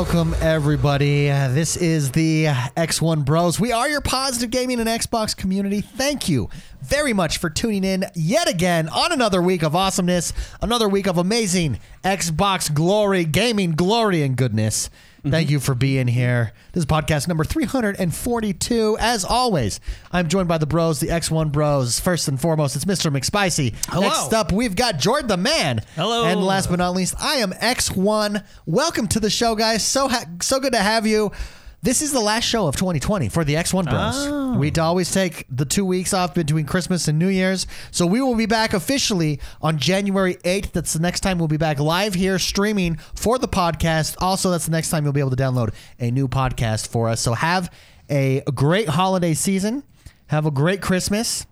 Welcome, everybody. This is the X1 Bros. We are your positive gaming and Xbox community. Thank you very much for tuning in yet again on another week of awesomeness, another week of amazing Xbox glory, gaming glory, and goodness. Thank you for being here. This is podcast number 342. As always, I'm joined by the bros, the X1 Bros. First and foremost, it's Mr. McSpicy. Hello. Next up, we've got Jordan the Man. Hello. And last but not least, I am X1. Welcome to the show, guys. So ha- so good to have you. This is the last show of 2020 for the X1 Bros. Oh. We'd always take the two weeks off between Christmas and New Year's. So we will be back officially on January 8th. That's the next time we'll be back live here streaming for the podcast. Also, that's the next time you'll be able to download a new podcast for us. So have a great holiday season. Have a great Christmas.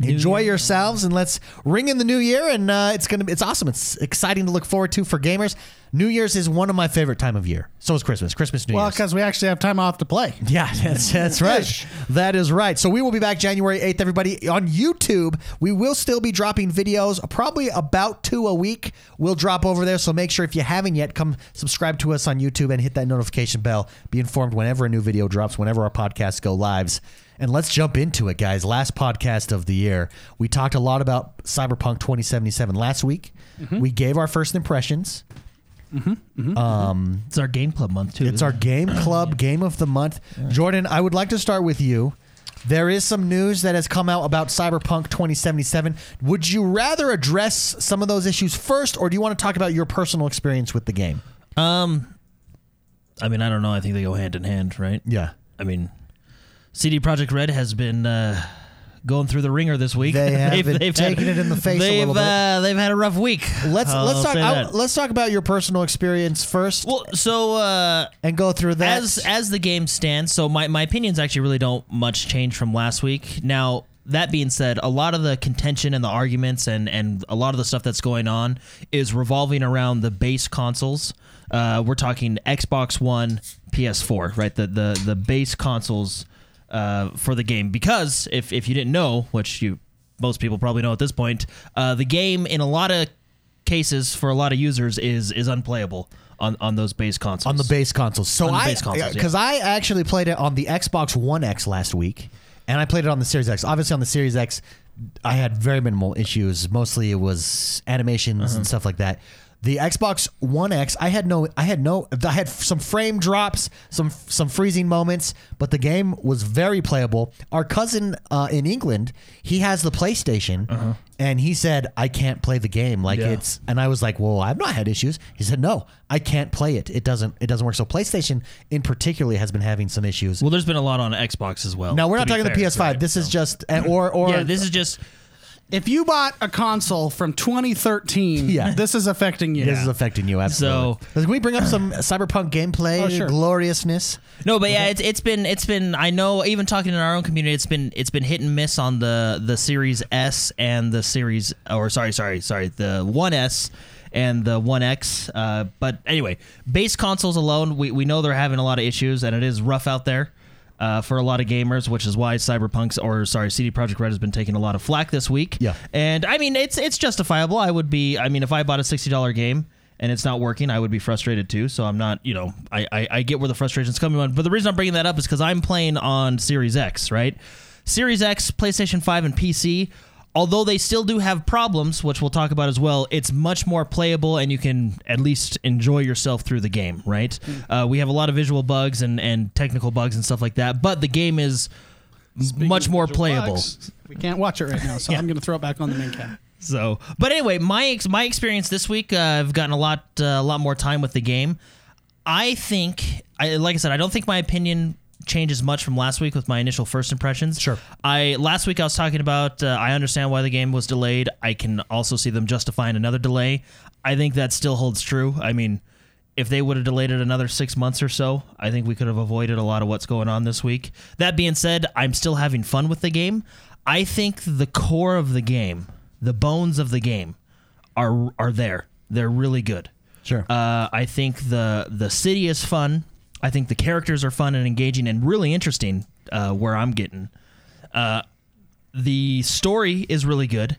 Enjoy yourselves and let's ring in the new year. And uh, it's gonna, it's awesome. It's exciting to look forward to for gamers. New Year's is one of my favorite time of year. So is Christmas. Christmas, New Year's. Well, Year's. because we actually have time off to play. Yeah, that's, that's right. That is right. So we will be back January 8th, everybody. On YouTube, we will still be dropping videos, probably about two a week. We'll drop over there. So make sure if you haven't yet, come subscribe to us on YouTube and hit that notification bell. Be informed whenever a new video drops, whenever our podcasts go lives. And let's jump into it, guys. Last podcast of the year. We talked a lot about Cyberpunk 2077 last week. Mm-hmm. We gave our first impressions. Mm-hmm, mm-hmm. Um, it's our game club month too. It's our game club game of the month. Jordan, I would like to start with you. There is some news that has come out about Cyberpunk 2077. Would you rather address some of those issues first, or do you want to talk about your personal experience with the game? Um, I mean, I don't know. I think they go hand in hand, right? Yeah. I mean, CD Projekt Red has been uh, going through the ringer this week. They have been taking it in the face They've little bit. Uh, they've had a rough week. Let's I'll let's talk I- let's talk about your personal experience first Well, so uh, and go through that. as as the game stands, so my, my opinions actually really don't much change from last week. Now, that being said, a lot of the contention and the arguments and, and a lot of the stuff that's going on is revolving around the base consoles. Uh, we're talking Xbox One, PS4, right? The the the base consoles uh, for the game. Because if if you didn't know, which you most people probably know at this point, uh, the game in a lot of cases for a lot of users is is unplayable on, on those base consoles. on the base consoles. So On I, base consoles, yeah. because I actually played it on the Xbox One X last week, and I played it on the Series X. Obviously, on the Series X, I had very minimal issues. Mostly, it was animations Uh-huh. and stuff like that. The Xbox One X, I had no, I had no, I had some frame drops, some some freezing moments, but the game was very playable. Our cousin uh, in England, he has the PlayStation, and he said I can't play the game like Uh-huh. Yeah. it's and I was like, "Well, I've not had issues." He said, "No, I can't play it. It doesn't. It doesn't work." So PlayStation, in particularly, has been having some issues. Well, there's been a lot on Xbox as well. now we're not talking the PS5. right? This is just uh, or or yeah. This is just If you bought a console from 2013, Yeah. this is affecting you. this is affecting you absolutely. So- can we bring up some Cyberpunk gameplay Oh, sure. gloriousness? no, but yeah, it's it's been it's been. I know even talking in our own community, it's been it's been hit and miss on the the Series S and the Series or sorry sorry sorry the One S and the One X. Uh, but anyway, base consoles alone, we we know they're having a lot of issues, and it is rough out there. Uh, for a lot of gamers, which is why Cyberpunk's or sorry, CD Projekt Red has been taking a lot of flack this week. Yeah. and I mean it's it's justifiable. I would be. I mean, if I bought a sixty dollar game and it's not working, I would be frustrated too. So I'm not, you know, I, I, I get where the frustration's coming from. But the reason I'm bringing that up is because I'm playing on Series X, right? Series X, PlayStation 5, and PC. Although they still do have problems, which we'll talk about as well, it's much more playable and you can at least enjoy yourself through the game, right? Uh, we have a lot of visual bugs and, and technical bugs and stuff like that, but the game is m- much more playable. We can't watch it right now, so I'm going to throw it back on the main cam. So, but anyway, my ex- my experience this week, uh, I've gotten a lot uh, a lot more time with the game. I think, I, like I said, I don't think my opinion changes much from last week with my initial first impressions. Sure. I last week I was talking about uh, I understand why the game was delayed. I can also see them justifying another delay. I think that still holds true. I mean, if they would have delayed it another six months or so, I think we could have avoided a lot of what's going on this week. That being said, I'm still having fun with the game. I think the core of the game, the bones of the game, are are there. They're really good. Sure. Uh, I think the the city is fun. I think the characters are fun and engaging and really interesting. Uh, where I'm getting, uh, the story is really good.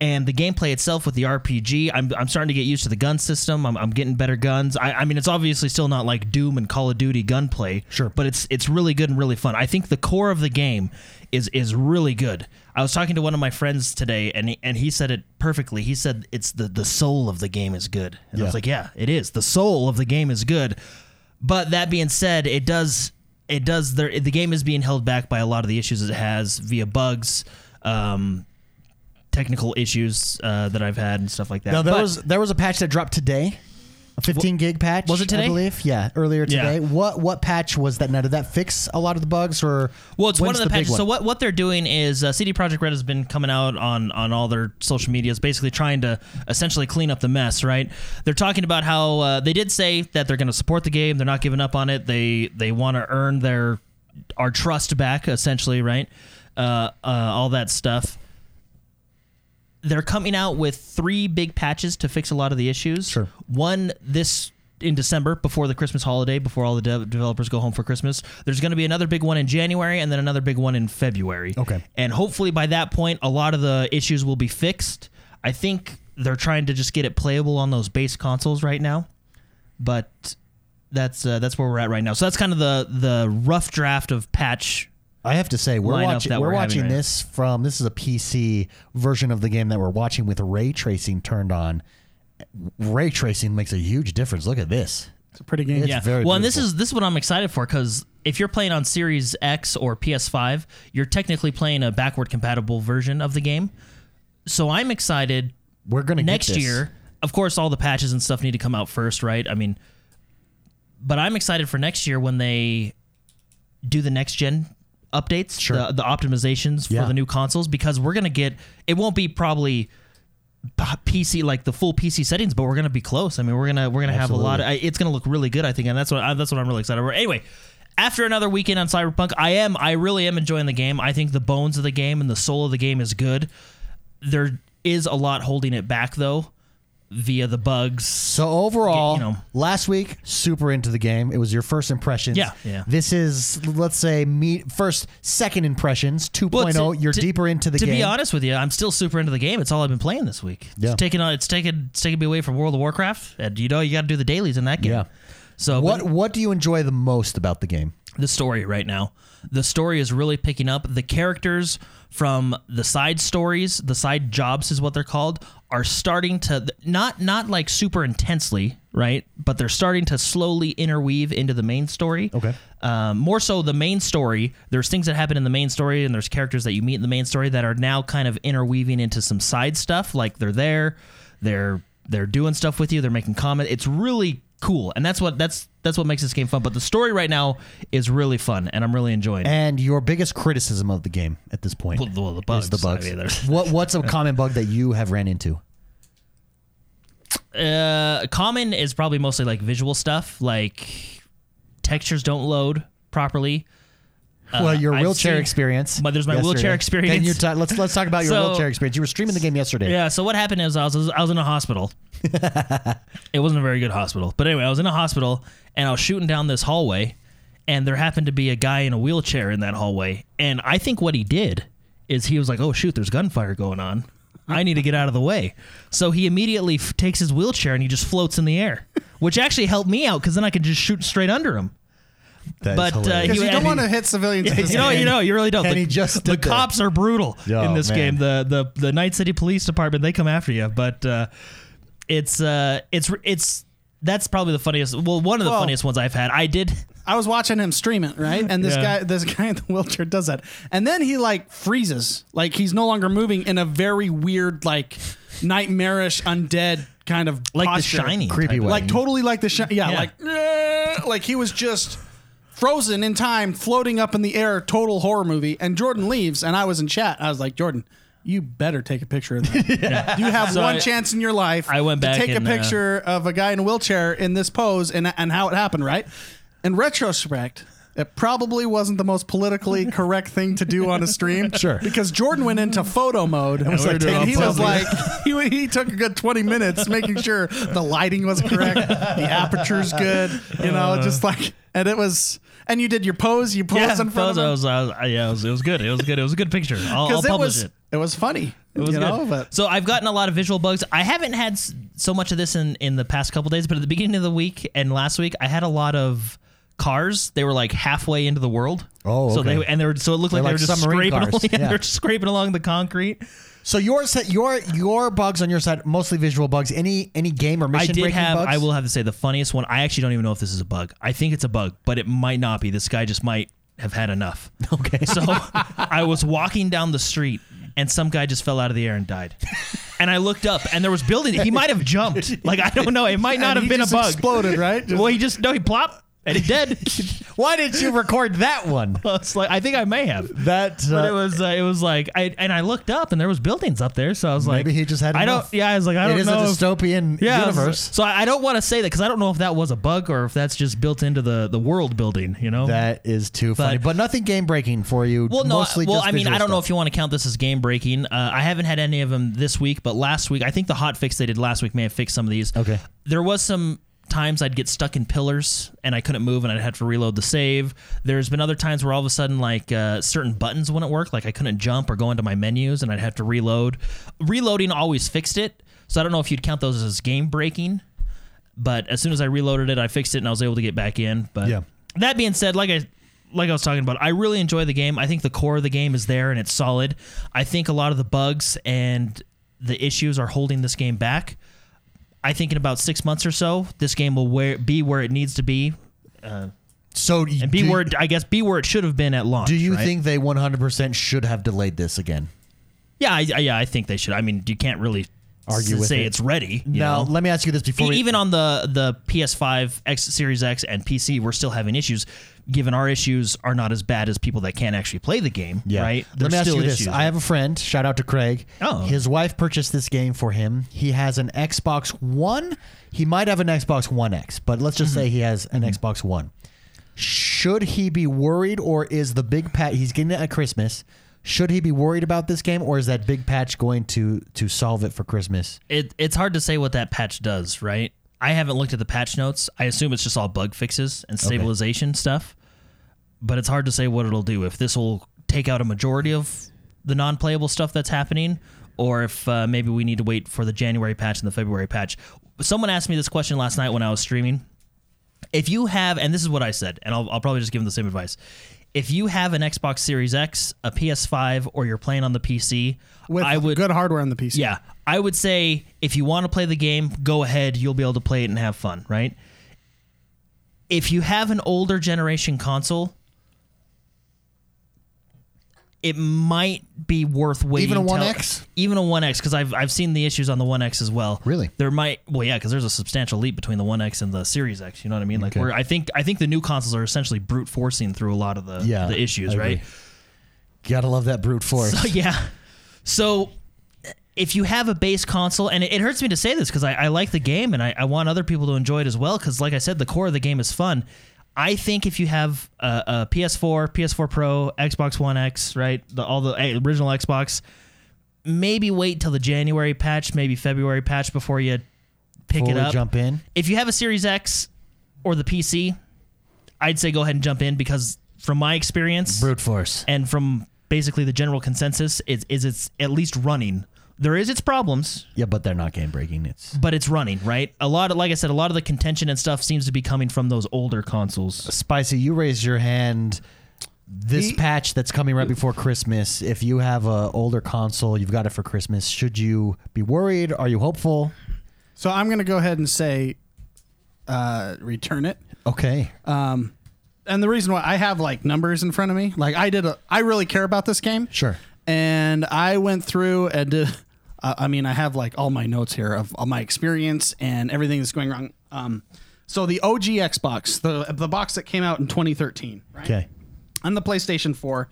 and the gameplay itself with the RPG, I'm, I'm starting to get used to the gun system. I'm, I'm getting better guns. I, I mean, it's obviously still not like Doom and Call of Duty gunplay, Sure. but it's it's really good and really fun. I think the core of the game is is really good. I was talking to one of my friends today, and he, and he said it perfectly. He said it's the the soul of the game is good, and I was like, yeah, it is. The soul of the game is good. But that being said, it does it does there the game is being held back by a lot of the issues it has via bugs, um, technical issues uh, that I've had and stuff like that. Now there But- was there was a patch that dropped today, a 15 gig patch. was it today? I believe. Yeah, earlier Yeah. today. What what patch was that? Now did that fix a lot of the bugs or? Well, it's one of the, big patches. So what, what they're doing is uh, CD Projekt Red has been coming out on on all their social medias, basically trying to essentially clean up the mess. Right? They're talking about how uh, they did say that they're going to support the game. They're not giving up on it. They they want to earn their our trust back, essentially. Right? Uh, uh, all that stuff. They're coming out with three big patches to fix a lot of the issues. Sure. One this in December before the Christmas holiday, before all the dev- developers go home for Christmas. There's going to be another big one in January and then another big one in February. Okay. And hopefully by that point, a lot of the issues will be fixed. I think they're trying to just get it playable on those base consoles right now, but that's uh, that's where we're at right now. So that's kind of the the rough draft of patch. I have to say we're watching we're, we're having watching right this from this is a PC version of the game that we're watching with ray tracing turned on. Ray tracing makes a huge difference. Look at this. It's a pretty game. It's yeah. very well, and this is this is what I'm excited for because if you're playing on Series X or PS5, you're technically playing a backward compatible version of the game. So I'm excited We're gonna next get this. year. Of course, all the patches and stuff need to come out first, right? I mean, but I'm excited for next year when they do the next gen updates, Sure. the, the optimizations for Yeah. the new consoles, because we're gonna get. It won't be probably PC like the full PC settings, but we're gonna be close. I mean, we're gonna we're gonna have a lot. Of, it's gonna look really good, I think, and that's what I, that's what I'm really excited about. Anyway. After another weekend on Cyberpunk, I am I really am enjoying the game. I think the bones of the game and the soul of the game is good. There is a lot holding it back though, via the bugs. So overall, you know. last week super into the game. It was your first impressions. Yeah, yeah. This is let's say meet first second impressions 2.0. Well, oh. to- You're to- deeper into the to game. To be honest with you, I'm still super into the game. It's all I've been playing this week. Yeah. Uh, it's taking on it's taking it's taking me away from World of Warcraft. And you know you got to do the dailies in that game. Yeah. So what but what do you enjoy the most about the game? the story right now. The story is really picking up. The characters from the side stories, the side jobs is what they're called, are starting to not not like super intensely, right? But they're starting to slowly interweave into the main story. Okay. Um, more so the main story. There's things that happen in the main story, and there's characters that you meet in the main story that are now kind of interweaving into some side stuff. Like they're there, they're they're doing stuff with you, they're making comment. It's really cool, and that's what that's that's what makes this game fun. But the story right now is really fun, and I'm really enjoying it. And your biggest criticism of the game at this point? Well, well, the bugs. Is the bugs. I mean, there's- what what's a common bug that you have ran into? Uh, common is probably mostly like visual stuff, like textures don't load properly. Well, your Uh, wheelchair seen- experience. But there's my wheelchair experience. Can you ta- let's let's talk about your So- wheelchair experience. You were streaming the game yesterday. Yeah. So what happened is I was I was in a hospital. it wasn't a very good hospital, but anyway, I was in a hospital and I was shooting down this hallway, and there happened to be a guy in a wheelchair in that hallway, and I think what he did is he was like, "Oh shoot, there's gunfire going on." I need to get out of the way. So he immediately f- takes his wheelchair and he just floats in the air, which actually helped me out because then I could just shoot straight under him. That is But, uh, You- you don't want to hit civilians. in this You know, game. you know, you really don't. And the, he just the stood there. cops are brutal Oh, in this man. game. The the the Night City Police Department they come after you, but uh, it's uh it's it's that's probably the funniest. Well, one of the Well- funniest ones I've had. I did. I was watching him stream it, right? And this Yeah. guy, this guy in the wheelchair does that, and then he like freezes, like he's no longer moving in a very weird, like nightmarish, undead kind of Like posture. the Shining, Creepy type way. like totally like the shiny. yeah, Yeah. like like he was just frozen in time, floating up in the air, total horror movie. And Jordan leaves, and I was in chat. I was like, Jordan. You better take a picture of that. You have So one I- chance in your life I went back to back take a and, uh, picture of a guy in a wheelchair in this pose and and how it happened, right? In retrospect, it probably wasn't the most politically correct thing to do on a stream. Sure. Because Jordan went into photo mode and, was like, and he was like, he, he took a good 20 minutes making sure the lighting was correct, the aperture's good, you know, just like, and it was, and you did your pose, you posed Yeah, in front photo, of him. was, I was, yeah, it was, it was good. It was good. It was a good picture. I'll, I'll Because it publish was, it. it was funny. It was good. know, but- so I've gotten a lot of visual bugs. I haven't had so much of this in in the past couple days, but at the beginning of the week and last week, I had a lot of cars. They were like halfway into the world. Oh, so okay. they and they were so it looked like They're they were just scraping. cars. Along, Yeah. They're just scraping along the concrete. So your set, your your bugs on your side mostly visual bugs. Any any game or mission I did breaking have. bugs? I will have to say the funniest one. I actually don't even know if this is a bug. I think it's a bug, but it might not be. This guy just might have had enough. Okay. So I was walking down the street and some guy just fell out of the air and died. And I looked up and there was building. He might have jumped. Like I don't know. It might not And have been a bug. Exploded, right? Well, he just no. He plopped and he dead. Why did you record that one? it's like I think I may have. That But it uh, was uh, it was like I and I looked up and there was buildings up there, so I was like, Maybe he just had I don't. Yeah, I was like, I it don't is a know. if- dystopian yeah, universe. So I I don't want to say that because I don't know if that was a bug or if that's just built into the the world building. You know. That is too funny, but, nothing game breaking for you. well, no. mostly well, just I mean, I don't know stuff. if you want to count this as game breaking. Uh, I haven't had any of them this week, but last week, I think the hot fix they did last week may have fixed some of these. Okay. There was some times I'd get stuck in pillars and I couldn't move and I'd have to reload the save. There's been other times where all of a sudden like uh, certain buttons wouldn't work, like I couldn't jump or go into my menus and I'd have to reload. Reloading always fixed it, so I don't know if you'd count those as game breaking. But as soon as I reloaded it, I fixed it and I was able to get back in. But Yeah. that being said, like I like I was talking about, I really enjoy the game. I think the core of the game is there and it's solid. I think a lot of the bugs and the issues are holding this game back. I think in about six months or so, this game will where, be where it needs to be, uh, So and be do, where I guess be where it should have been at launch. do you right? think they 100% should have delayed this again? Yeah, I, I- yeah, I think they should. I mean, you can't really Argue with say it. it's ready. You now, know? let me ask you this before E- we, even on the the PS5, X Series X, and PC, we're still having issues. Given our issues are not as bad as people that can't actually play the game, Yeah. right? Let There's me ask still you this. issues. I have a friend, shout out to Craig. Oh. His wife purchased this game for him. He has an Xbox One. He might have an Xbox One X, but let's just Mm-hmm. say he has an Xbox One. Should he be worried or is the big patch he's getting it at Christmas? Should he be worried about this game or is that big patch going to to solve it for Christmas? it, it's hard to say what that patch does, right? I haven't looked at the patch notes. I assume it's just all bug fixes and stabilization stuff, but it's hard to say what it'll do. If this will take out a majority of the non-playable stuff that's happening, or if uh, maybe we need to wait for the January patch and the February patch. Someone asked me this question last night when I was streaming. If you have, and this is what I said, and I'll, I'll probably just give them the same advice. If you have an Xbox Series X, a PS5, or you're playing on the PC, with I would good hardware on the PC. yeah, I would say if you want to play the game, go ahead. You'll be able to play it and have fun, right? If you have an older generation console, it might be worth waiting. Even a 1X? even a One X, because I've I've seen the issues on the One X as well. Really? There might well, yeah, because there's a substantial leap between the One X and the Series X. You know what I mean? Like, Okay. where I think I think the new consoles are essentially brute forcing through a lot of the Yeah, the issues, right? Gotta love that brute force. So, yeah. So if you have a base console, and it, it hurts me to say this because I, I like the game and I, I want other people to enjoy it as well. Because, like I said, the core of the game is fun. I think if you have a, a PS4, PS4 Pro, Xbox One X, right, the, all the original Xbox, maybe wait till the January patch, maybe February patch before you pick Fully it up. jump in. If you have a Series X or the PC, I'd say go ahead and jump in because, from my experience, Brute force. and from basically the general consensus is is it's at least running. There is its problems, Yeah, but they're not game breaking. It's but it's running, right? A lot of like I said, a lot of the contention and stuff seems to be coming from those older consoles. Spicy, you raised your hand. This He- patch that's coming right before Christmas. If you have a older console, you've got it for Christmas. Should you be worried? Are you hopeful? So I'm going to go ahead and say, uh, return it. Okay. Um, and the reason why I have like numbers in front of me, like I did, a, I really care about this game. Sure. And I went through and did, uh, I mean, I have like all my notes here of all my experience and everything that's going wrong. Um, so the OG Xbox, the the box that came out in 2013, right? Okay. On the PlayStation 4,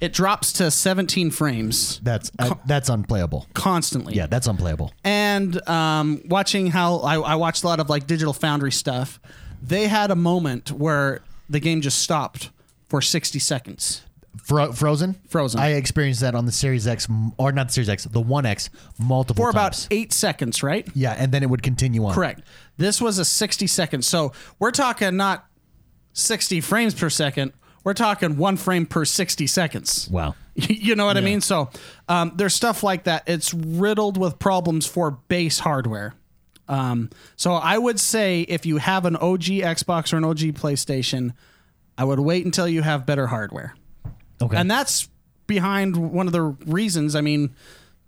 it drops to 17 frames That's uh, that's unplayable. constantly. Yeah, that's unplayable. and um, watching how I, I watched a lot of like Digital Foundry stuff, they had a moment where the game just stopped for 60 seconds. Fro- Frozen. Frozen. I experienced that on the Series X, or not the Series X, the One X, multiple For about times. eight seconds, right? yeah, and then it would continue on. Correct. This was a 60 seconds. So we're talking not 60 frames per second. We're talking one frame per 60 seconds. Wow. you know what I mean? So um, there's stuff like that. It's riddled with problems for base hardware. Um, so I would say if you have an OG Xbox or an OG PlayStation, I would wait until you have better hardware. Okay. And that's behind one of the reasons. I mean,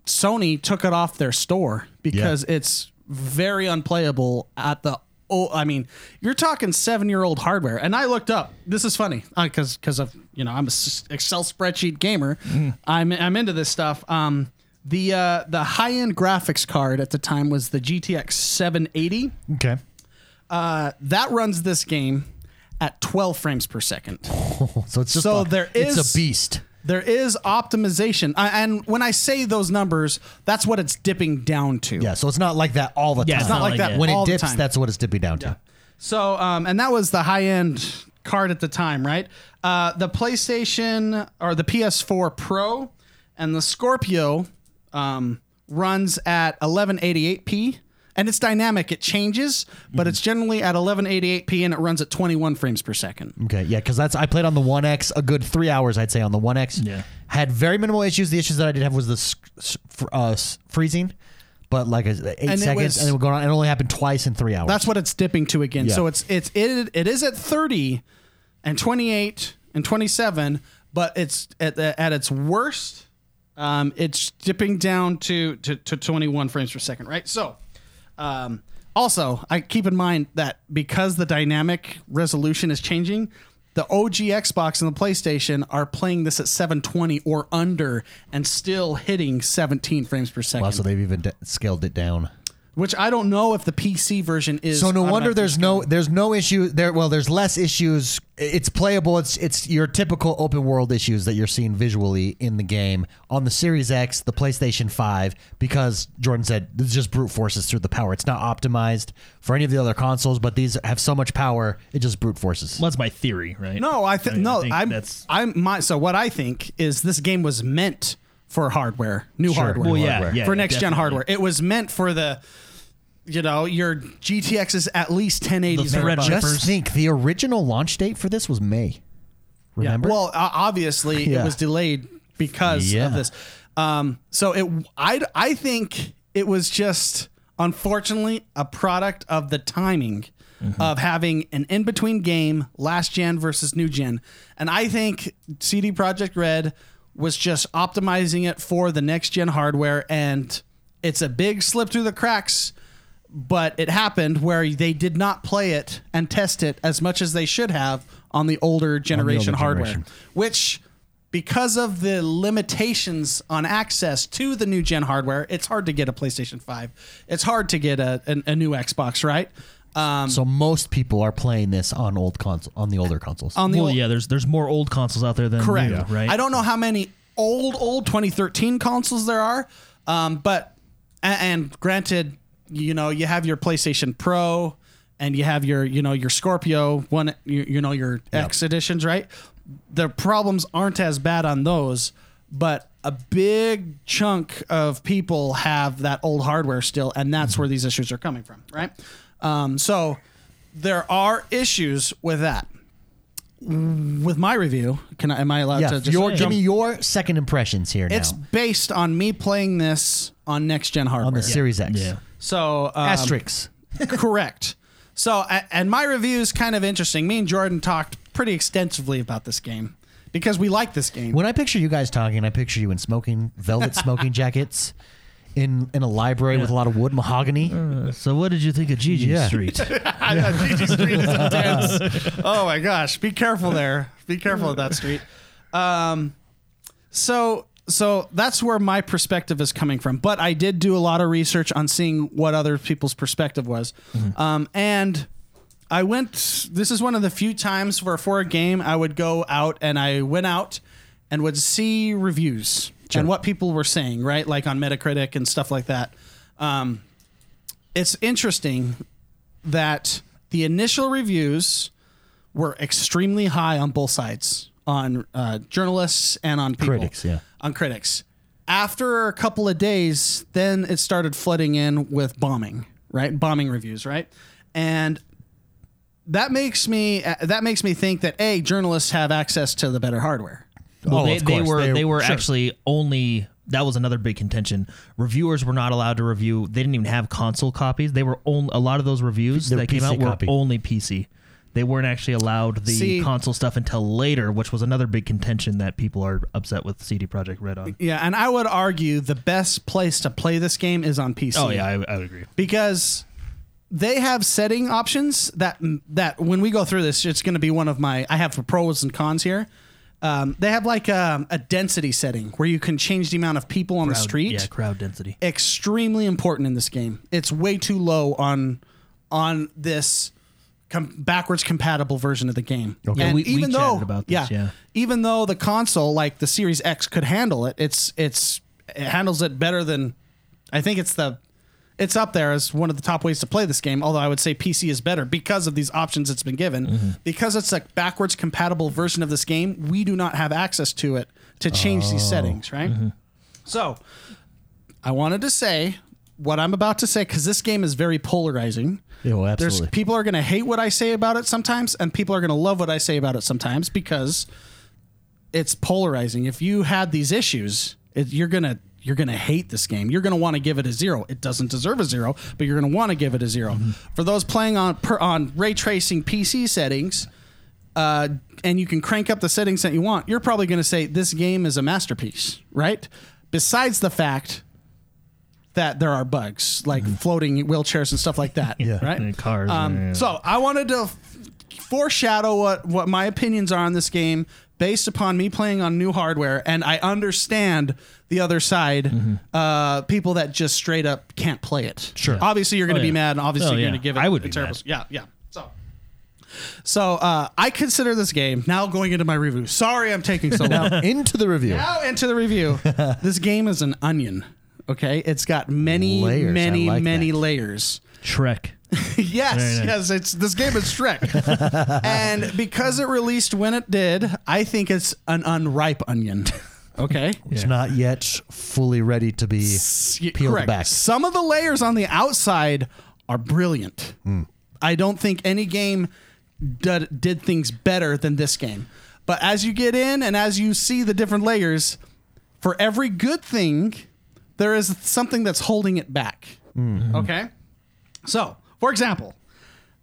Sony took it off their store because it's very unplayable at the. Oh, I mean, you're talking seven year old hardware. And I looked up. This is funny because because of you know I'm a Excel spreadsheet gamer. I'm I'm into this stuff. Um, the uh, the high end graphics card at the time was the GTX 780. okay. Uh, that runs this game at 12 frames per second. So it's just So a, there it's a beast. There is optimization, I- and when I say those numbers, that's what it's dipping down to. Yeah. So it's not like that all the Yeah, time. it's not like that when all it the dips. time. That's what it's dipping down to. So, um, and that was the high end card at the time, right? Uh, the PlayStation or the PS4 Pro and the Scorpio um, runs at 1188p. And it's dynamic; it changes, but it's generally at 1188p, and it runs at 21 frames per second. Okay, yeah, because that's I played on the One X a good three hours, I'd say on the One X. Yeah. had very minimal issues. The issues that I did have was the s- s- fr- uh, s- freezing, but like uh, eight And it seconds, was- and it would go on. It only happened twice in three hours. That's what it's dipping to again. Yeah. So it's it's it it is at 30 and 28 and 27, but it's at the, at its worst um, it's dipping down to, to to 21 frames per second, right? So um, also, I keep in mind that because the dynamic resolution is changing, the OG Xbox and the PlayStation are playing this at 720 or under and still hitting 17 frames per second. Wow, so they've even d- scaled it down. Which I don't know if the PC version is. So no wonder automatically there's no there's no issue there. Well, there's less issues. It's playable. It's it's your typical open world issues that you're seeing visually in the game on the Series X, the PlayStation Five, because Jordan said this is just brute forces through the power. It's not optimized for any of the other consoles, but these have so much power, it just brute forces. Well, that's my theory, right? No, I think mean, no. think I'm that's I'm my so what I think is this game was meant for hardware, new Sure. hardware. well, yeah, hardware. yeah, for yeah, next gen definitely. hardware. It was meant for the, you know, your GTX is at least 1080s. The Threadripper. Just First- think, the original launch date for this was May. Remember? Well, o- obviously Yeah. it was delayed because Yeah. of this. Um, so it, I, I think it was just unfortunately a product of the timing of having an in between game, last gen versus new gen, and I think CD Projekt Red was just optimizing it for the next gen hardware, and it's a big slip through the cracks but it happened where they did not play it and test it as much as they should have on the older generation hardware, generation. which because of the limitations on access to the new gen hardware, it's hard to get a PlayStation 5. It's hard to get a, a, a new Xbox, right? Um, so most people are playing this on old console on the older consoles. on the Well, old, yeah, there's there's more old consoles out there than correct, new, right? I don't know how many old old 2013 consoles there are, um, but a- and granted, you know, you have your PlayStation Pro and you have your you know your Scorpio one, you, you know your X editions, right? The problems aren't as bad on those, but a big chunk of people have that old hardware still, and that's where these issues are coming from, right? Um, so there are issues with that. With my review, can I, am I allowed yeah, to just your, give jump me your second impressions here it's now based on me playing this on next gen hardware. on the Series X. Yeah. So um, Asterisks. correct. So a- and my review is kind of interesting. Me and Jordan talked pretty extensively about this game because we like this game. When I picture you guys talking, I picture you in smoking velvet smoking jackets, in in a library with a lot of wood mahogany. So what did you think of Jig-Jig Yeah. Street? Jig-Jig Street is intense. oh my gosh, be careful there. Be careful of that street. Um, so so that's where my perspective is coming from. But I did do a lot of research on seeing what other people's perspective was, um, and I went. This is one of the few times where for a game I would go out and I went out and would see reviews and what people were saying, right? Like on Metacritic and stuff like that. Um, it's interesting that the initial reviews were extremely high on both sides, on uh, journalists and on people. Critics, yeah. On critics. After a couple of days, then it started flooding in with bombing, right? Bombing reviews, right? And that makes me uh, that makes me think that a journalists have access to the better hardware. Oh, they, they were They- they, were sure. actually only that was another big contention. Reviewers were not allowed to review. They didn't even have console copies. They were only a lot of those reviews were that came PC out were copy. only PC. They weren't actually allowed the See- console stuff until later, which was another big contention that people are upset with CD Projekt Red on. Yeah, and I would argue the best place to play this game is on PC. Oh yeah, I, I would agree. because they have setting options that that when we go through this, it's going to be one of my. I have pros and cons here. Um, they have like a, a density setting where you can change the amount of people on the street. yeah, crowd density. Extremely important in this game. It's way too low on on this com- backwards compatible version of the game. Okay. And We- we even though chatted about this, yeah. even though the console like the Series X could handle it, it's it's it handles it better than I think it's the it's up there as one of the top ways to play this game. Although I would say PC is better because of these options it's been given. Mm-hmm. Because it's a backwards compatible version of this game, we do not have access to it to change these settings, right? Mm-hmm. So I wanted to say what I'm about to say because this game is very polarizing. Yeah, well, There's absolutely. people are going to hate what I say about it sometimes, and people are going to love what I say about it sometimes because it's polarizing. If you had these issues, it, you're gonna you're gonna hate this game. You're gonna want to give it a zero. It doesn't deserve a zero, but you're gonna want to give it a 0 For those playing on per, on ray tracing PC settings, uh, and you can crank up the settings that you want, you're probably gonna say this game is a masterpiece, right? Besides the fact that there are bugs like floating wheelchairs and stuff like that, Yeah. right? And cars, Um, yeah. So I wanted to f- foreshadow what what my opinions are on this game based upon me playing on new hardware, and I understand the other side, Mm-hmm. uh, people that just straight up can't play it. Sure. Obviously, you're going to Oh, be yeah. mad, and obviously, Oh, you're yeah. going to give it. I would a be terrible. mad. Yeah, yeah. So. So uh, I consider this game now going into my review. Sorry, I'm taking so long. Into the review. Now into the review. this game is an onion. Okay, it's got many, Layers. I many, like many that. layers. Shrek. yes, Very yes. It's this game is Shrek, and because it released when it did, I think it's an unripe onion. Okay, It's not yet fully ready to be Y- peeled correct. back. Some of the layers on the outside are brilliant. Hmm. I don't think any game did, did things better than this game. But as you get in and as you see the different layers, for every good thing, there is something that's holding it back. Hmm. Okay? So, for example,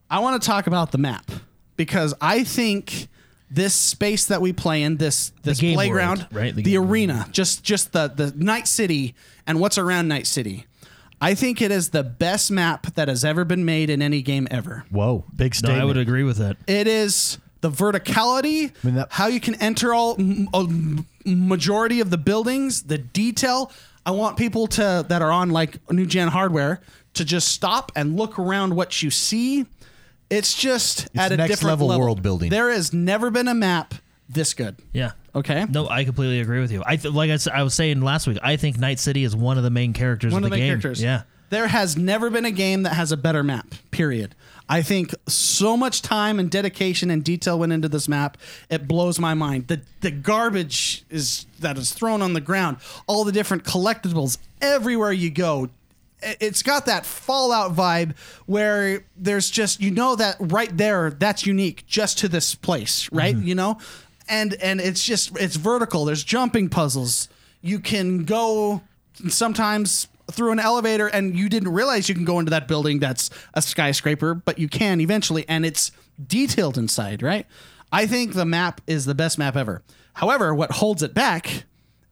I want to talk about the map because I think this space that we play in, this this game playground, world, right? The The, game world. arena, just just the the Night City and what's around Night City. I think it is the best map that has ever been made in any game ever. Whoa, big No, statement. I would agree with that. It is the verticality, I mean, that- how you can enter all m- a m- majority of the buildings, the detail. I want people to that are on like new gen hardware to just stop and look around what you see. It's just at a next different level world building. There has never been a map this good. Yeah. Okay. No, I completely agree with you. I th- like I, s- I was saying last week. I think Night City is one of the main characters One of of the the main game. characters. Yeah. There has never been a game that has a better map, period. I think so much time and dedication and detail went into this map. It blows my mind. The the garbage is that is thrown on the ground, all the different collectibles everywhere you go. It's got that Fallout vibe where there's just you know that right there that's unique just to this place, right? Mm-hmm. You know? And and it's just it's vertical. There's jumping puzzles. You can go sometimes through an elevator and you didn't realize you can go into that building that's a skyscraper, but you can eventually, and it's detailed inside, right? I think the map is the best map ever. However, what holds it back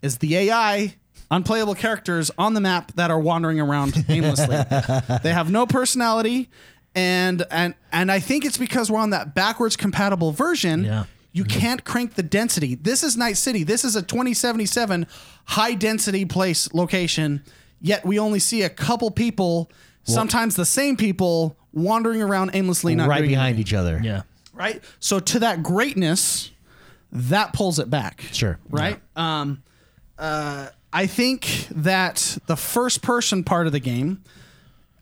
is the AI unplayable characters on the map that are wandering around aimlessly. they have no personality and and and I think it's because we're on that backwards compatible version. Yeah. You can't crank the density. This is Night City. This is a 2077 high density place location, yet we only see a couple people, sometimes the same people, wandering around aimlessly, not right doing behind anything, each other. Yeah. right? So to that greatness, that pulls it back. Sure. Right? Um uh I think that the first person part of the game,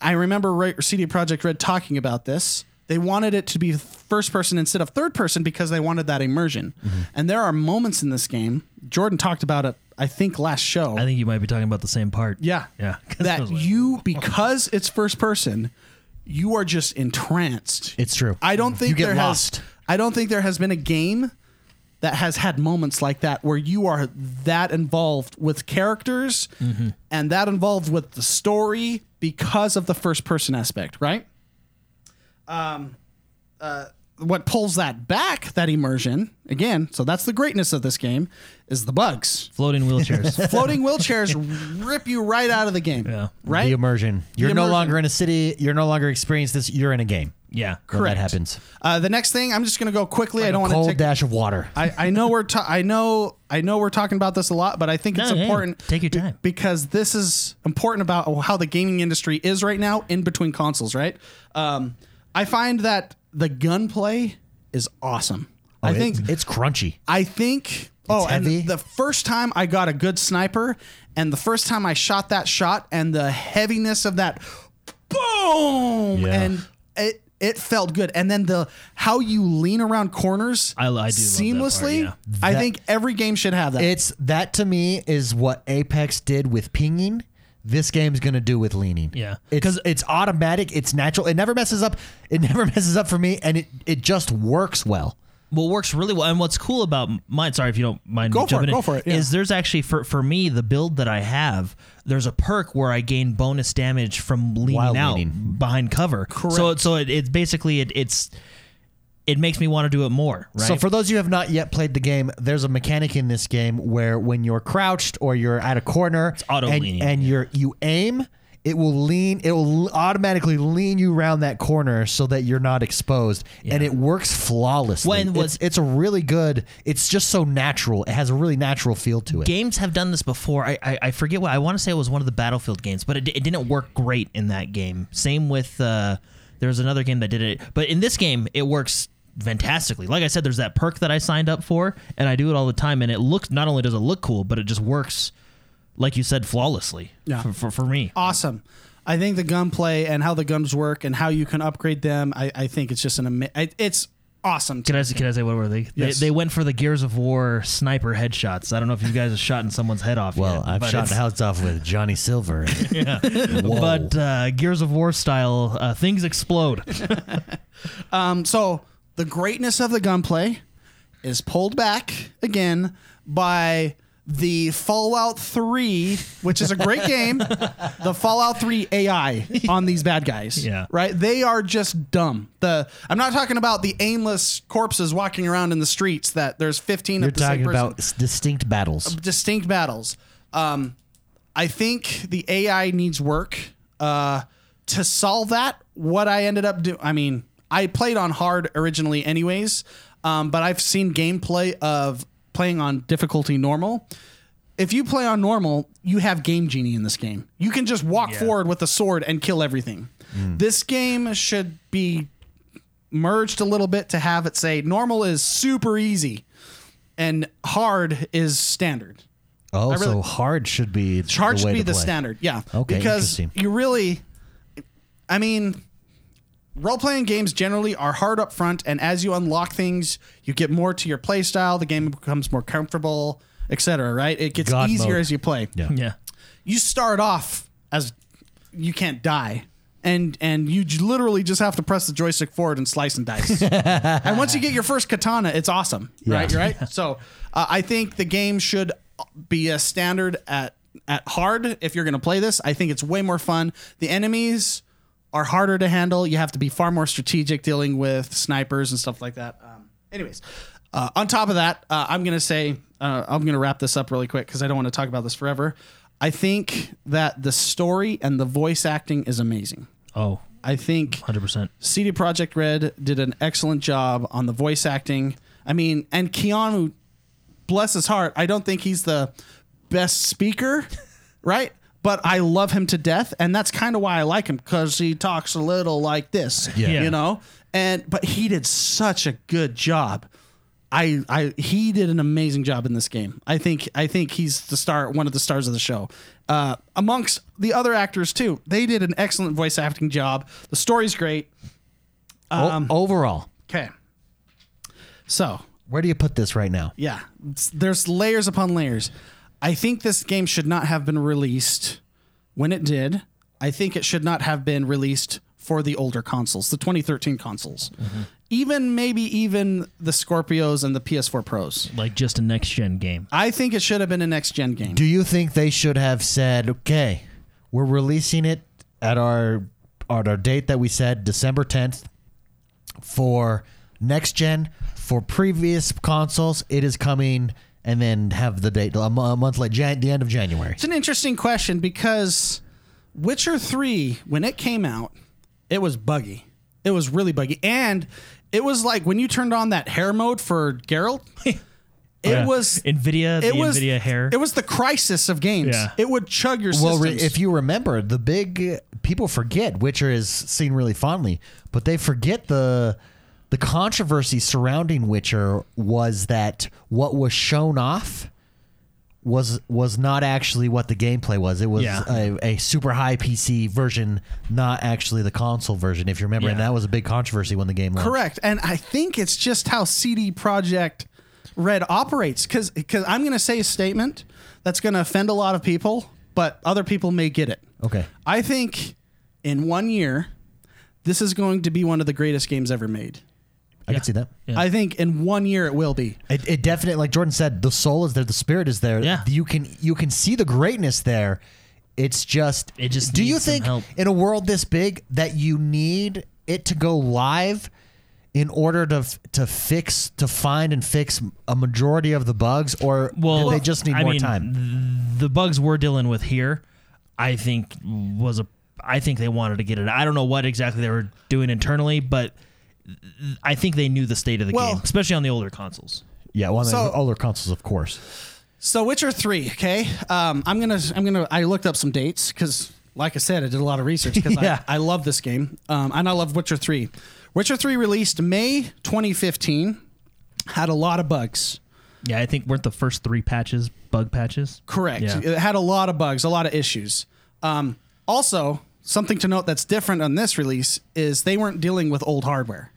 I remember CD Projekt Red talking about this. They wanted it to be first person instead of third person because they wanted that immersion. Mm-hmm. And there are moments in this game. Jordan talked about it, I think, last show. I think you might be talking about the same part. yeah, Yeah. That like, you because it's first person, you are just entranced. It's true. I don't think You get there lost. has. I don't think there has been a game that has had moments like that where you are that involved with characters and that involved with the story because of the first person aspect, right? Um, uh, what pulls that back, that immersion, again, so that's the greatness of this game, is the bugs. Floating wheelchairs. Floating wheelchairs rip you right out of the game. Yeah. Right? The immersion. You're no immersion. longer in a city. You're no longer experiencing this. You're in a game. Yeah. Correct. That happens. Uh, the next thing, I'm just going to go quickly. I don't want cold to take. dash of water. I, I know we're ta- I know I know we're talking about this a lot, but I think it's hey, important. take your time. because this is important about how the gaming industry is right now in between consoles. Right? Um, I find that the gunplay is awesome. I Oh, it- think it's crunchy. I think. oh, heavy. and the first time I got a good sniper, and the first time I shot that shot, and the heaviness of that, boom, Yeah. and it it felt good. And then the how you lean around corners I- I do love that seamlessly. part, I That- think every game should have that. It's that to me is what Apex did with pinging. This game's gonna do with leaning. Yeah. it's it's automatic. It's natural. It never messes up. It never messes up for me, and it it just works well. What works really well and what's cool about mine sorry if you don't mind Go me for jumping it, in, go for it, yeah. is there's actually for for me the build that i have there's a perk where i gain bonus damage from leaning While out leaning. behind cover so so it, it's basically it, it's it makes me want to do it more right So for those of you who have not yet played the game, there's a mechanic in this game where when you're crouched or you're at a corner auto and, and you're you aim, it will lean it will automatically lean you around that corner so that you're not exposed. And it works flawlessly. When it's, was- it's a really good it's just so natural. It has a really natural feel to it. games have done this before. I, I, I forget what I want to say it was one of the Battlefield games, but it, it didn't work great in that game. Same with uh, there was another game that did it, but in this game it works fantastically. Like I said, there's that perk that I signed up for, and I do it all the time, and it looks not only does it look cool, but it just works, like you said, flawlessly. Yeah. For, for, for me. awesome. I think the gunplay and how the guns work and how you can upgrade them. I, I think it's just an ama- I- it's awesome. Can I say, can I say what were they? Yes. they? They went for the Gears of War sniper headshots. I don't know if you guys have shot in someone's head off. well, yet, I've but shot it's- the house off with Johnny Silver. Yeah. But uh, Gears of War style, uh, things explode. Um, so the greatness of the gunplay is pulled back again by the Fallout 3, which is a great game. The Fallout 3 AI on these bad guys. Yeah. Right? They are just dumb. The I'm not talking about the aimless corpses walking around in the streets that there's 15 You're of the talking person. about distinct battles. distinct battles. Um, I think the AI needs work uh, to solve that. What I ended up doing, I mean, I played on hard originally, anyways, um, but I've seen gameplay of playing on difficulty normal. If you play on normal, you have Game Genie in this game. You can just walk forward with a sword and kill everything. Hmm. This game should be merged a little bit to have it say normal is super easy and hard is standard. Oh, really- so hard should be Hard the should be to the play. standard. Yeah. Okay, Because interesting. you really, I mean, role playing games generally are hard up front, and as you unlock things, you get more to your play style. The game becomes more comfortable, etc. Right? It gets God easier mode. as you play. Yeah. yeah. You start off as you can't die. And and you j- literally just have to press the joystick forward and slice and dice. and once you get your first katana, it's awesome, right? Yeah. Right. So uh, I think the game should be a standard at at hard if you're going to play this. I think it's way more fun. The enemies are harder to handle. You have to be far more strategic dealing with snipers and stuff like that. Um, anyways, uh, on top of that, uh, I'm going to say uh, I'm going to wrap this up really quick because I don't want to talk about this forever. I think that the story and the voice acting is amazing. Oh, I think 100%. CD Projekt Red did an excellent job on the voice acting. I mean, and Keanu, bless his heart, I don't think he's the best speaker, right? But I love him to death, and that's kind of why I like him because he talks a little like this, Yeah. you know. And but he did such a good job. I, I he did an amazing job in this game. I think I think he's the star, one of the stars of the show. Uh, amongst the other actors too, they did an excellent voice acting job. The story's great. O- Um, overall, Okay. So, where do you put this right now? yeah, it's- there's layers upon layers. I think this game should not have been released when it did. I think it should not have been released for the older consoles, the 2013 consoles. Mm-hmm. even maybe even the Scorpios and the PS4 Pros. Like just a next gen game. I think it should have been a next gen game. Do you think they should have said, okay, we're releasing it at our at our date that we said, December 10th, for next gen, for previous consoles, it is coming, and then have the date a, month late, Jan- the end of January. It's an interesting question because Witcher 3, when it came out, it was buggy. It was really buggy. And it was like when you turned on that hair mode for Geralt, it oh, Yeah. was Nvidia, the it was Nvidia hair. It was the Crysis of games. Yeah. It would chug your Well, systems. re- if you remember, the big people forget Witcher is seen really fondly, but they forget the the controversy surrounding Witcher was that what was shown off was was not actually what the gameplay was. It was Yeah. a, a super high PC version, not actually the console version. If you remember, and that was a big controversy when the game launched. Correct. And I think it's just how CD Projekt Red operates cuz cuz I'm going to say a statement that's going to offend a lot of people, but other people may get it. Okay. I think in 1 year this is going to be one of the greatest games ever made. I can see that. Yeah. I think in 1 year it will be. It, it definitely, like Jordan said, the soul is there, the spirit is there. Yeah. you can you can see the greatness there. It's just, It just Do you needs some think help. in a world this big that you need it to go live in order to to fix to find and fix a majority of the bugs, or well, do they just need I more mean, time? The bugs we're dealing with here, I think was a. I think they wanted to get it. I don't know what exactly they were doing internally, but I think they knew the state of the Well- game, especially on the older consoles. Yeah, well, So- the older consoles, of course. So Witcher 3, okay? Um, I'm going to I'm going to I looked up some dates cuz like I said I did a lot of research cuz Yeah. I, I love this game. Um, and I love Witcher 3. Witcher 3 released May 2015 had a lot of bugs. Yeah, I think weren't the first three patches bug patches. Correct. Yeah. It had a lot of bugs, a lot of issues. Um, also, something to note that's different on this release is they weren't dealing with old hardware.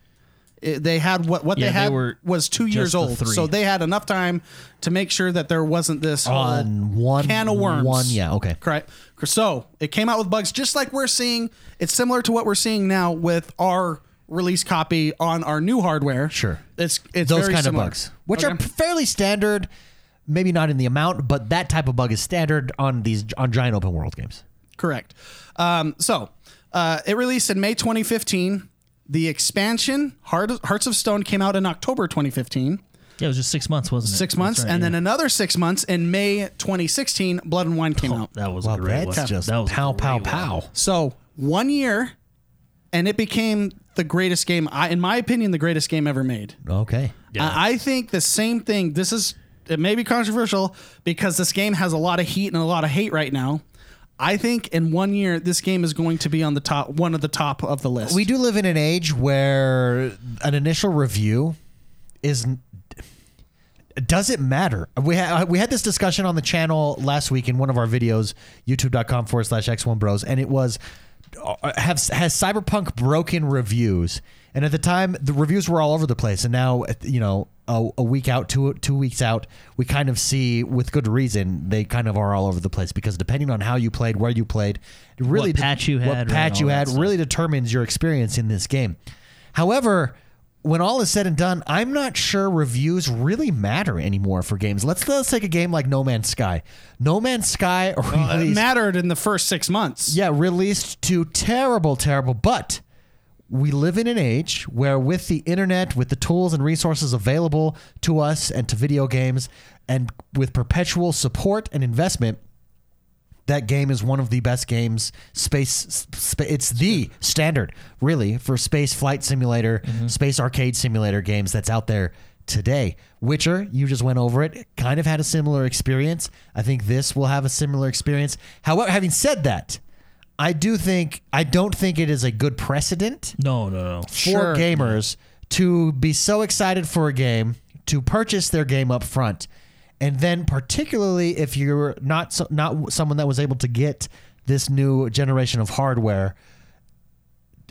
They had what what Yeah, they they had were was two years old, so they had enough time to make sure that there wasn't this whole On one can of worms. One, yeah, okay. Correct. So it came out with bugs just like we're seeing. It's similar to what we're seeing now with our release copy on our new hardware. Sure. It's it's Those kind similar. of bugs, which Okay. are fairly standard. Maybe not in the amount, but that type of bug is standard on these on giant open world games. Correct. Um, so uh, it released in May 2015. The expansion Heart, Hearts of Stone came out in October 2015. Yeah, it was just six months, wasn't it? Six months, right, and yeah. then another six months in May 2016. Blood and Wine came oh, out. that was Well, great that's one. just that was a pow, pow, great one. pow. So one year, and it became the greatest game. I, in my opinion, the greatest game ever made. Okay. Yeah. I I think the same thing. This is it may be controversial because this game has a lot of heat and a lot of hate right now. I think in one year this game is going to be on the top one of the top of the list. We do live in an age where an initial review is does it matter? We had we had this discussion on the channel last week in one of our videos, youtube.com forward slash x1 bros, and it was uh, Uh, have has Cyberpunk broken reviews? And at the time, the reviews were all over the place, and now you know a, a week out, two two weeks out, we kind of see with good reason they kind of are all over the place because depending on how you played, where you played, really What patch you what had, right, patch you had, really determines your experience in this game. However, when all is said and done, I'm not sure reviews really matter anymore for games. Let's let's take a game like No Man's Sky. No Man's Sky released, mattered in the first six months. yeah, released to terrible, terrible, but we live in an age where with the internet, with the tools and resources available to us and to video games, and with perpetual support and investment, that game is one of the best games. Space, sp- it's the standard, really, for space flight simulator, mm-hmm. space arcade simulator games that's out there today. Witcher, you just went over it, kind of had a similar experience. I think this will have a similar experience. However, having said that, I do think I don't think it is a good precedent No, no, no. for Sure. gamers to be so excited for a game to purchase their game up front and then particularly if you're not so, not someone that was able to get this new generation of hardware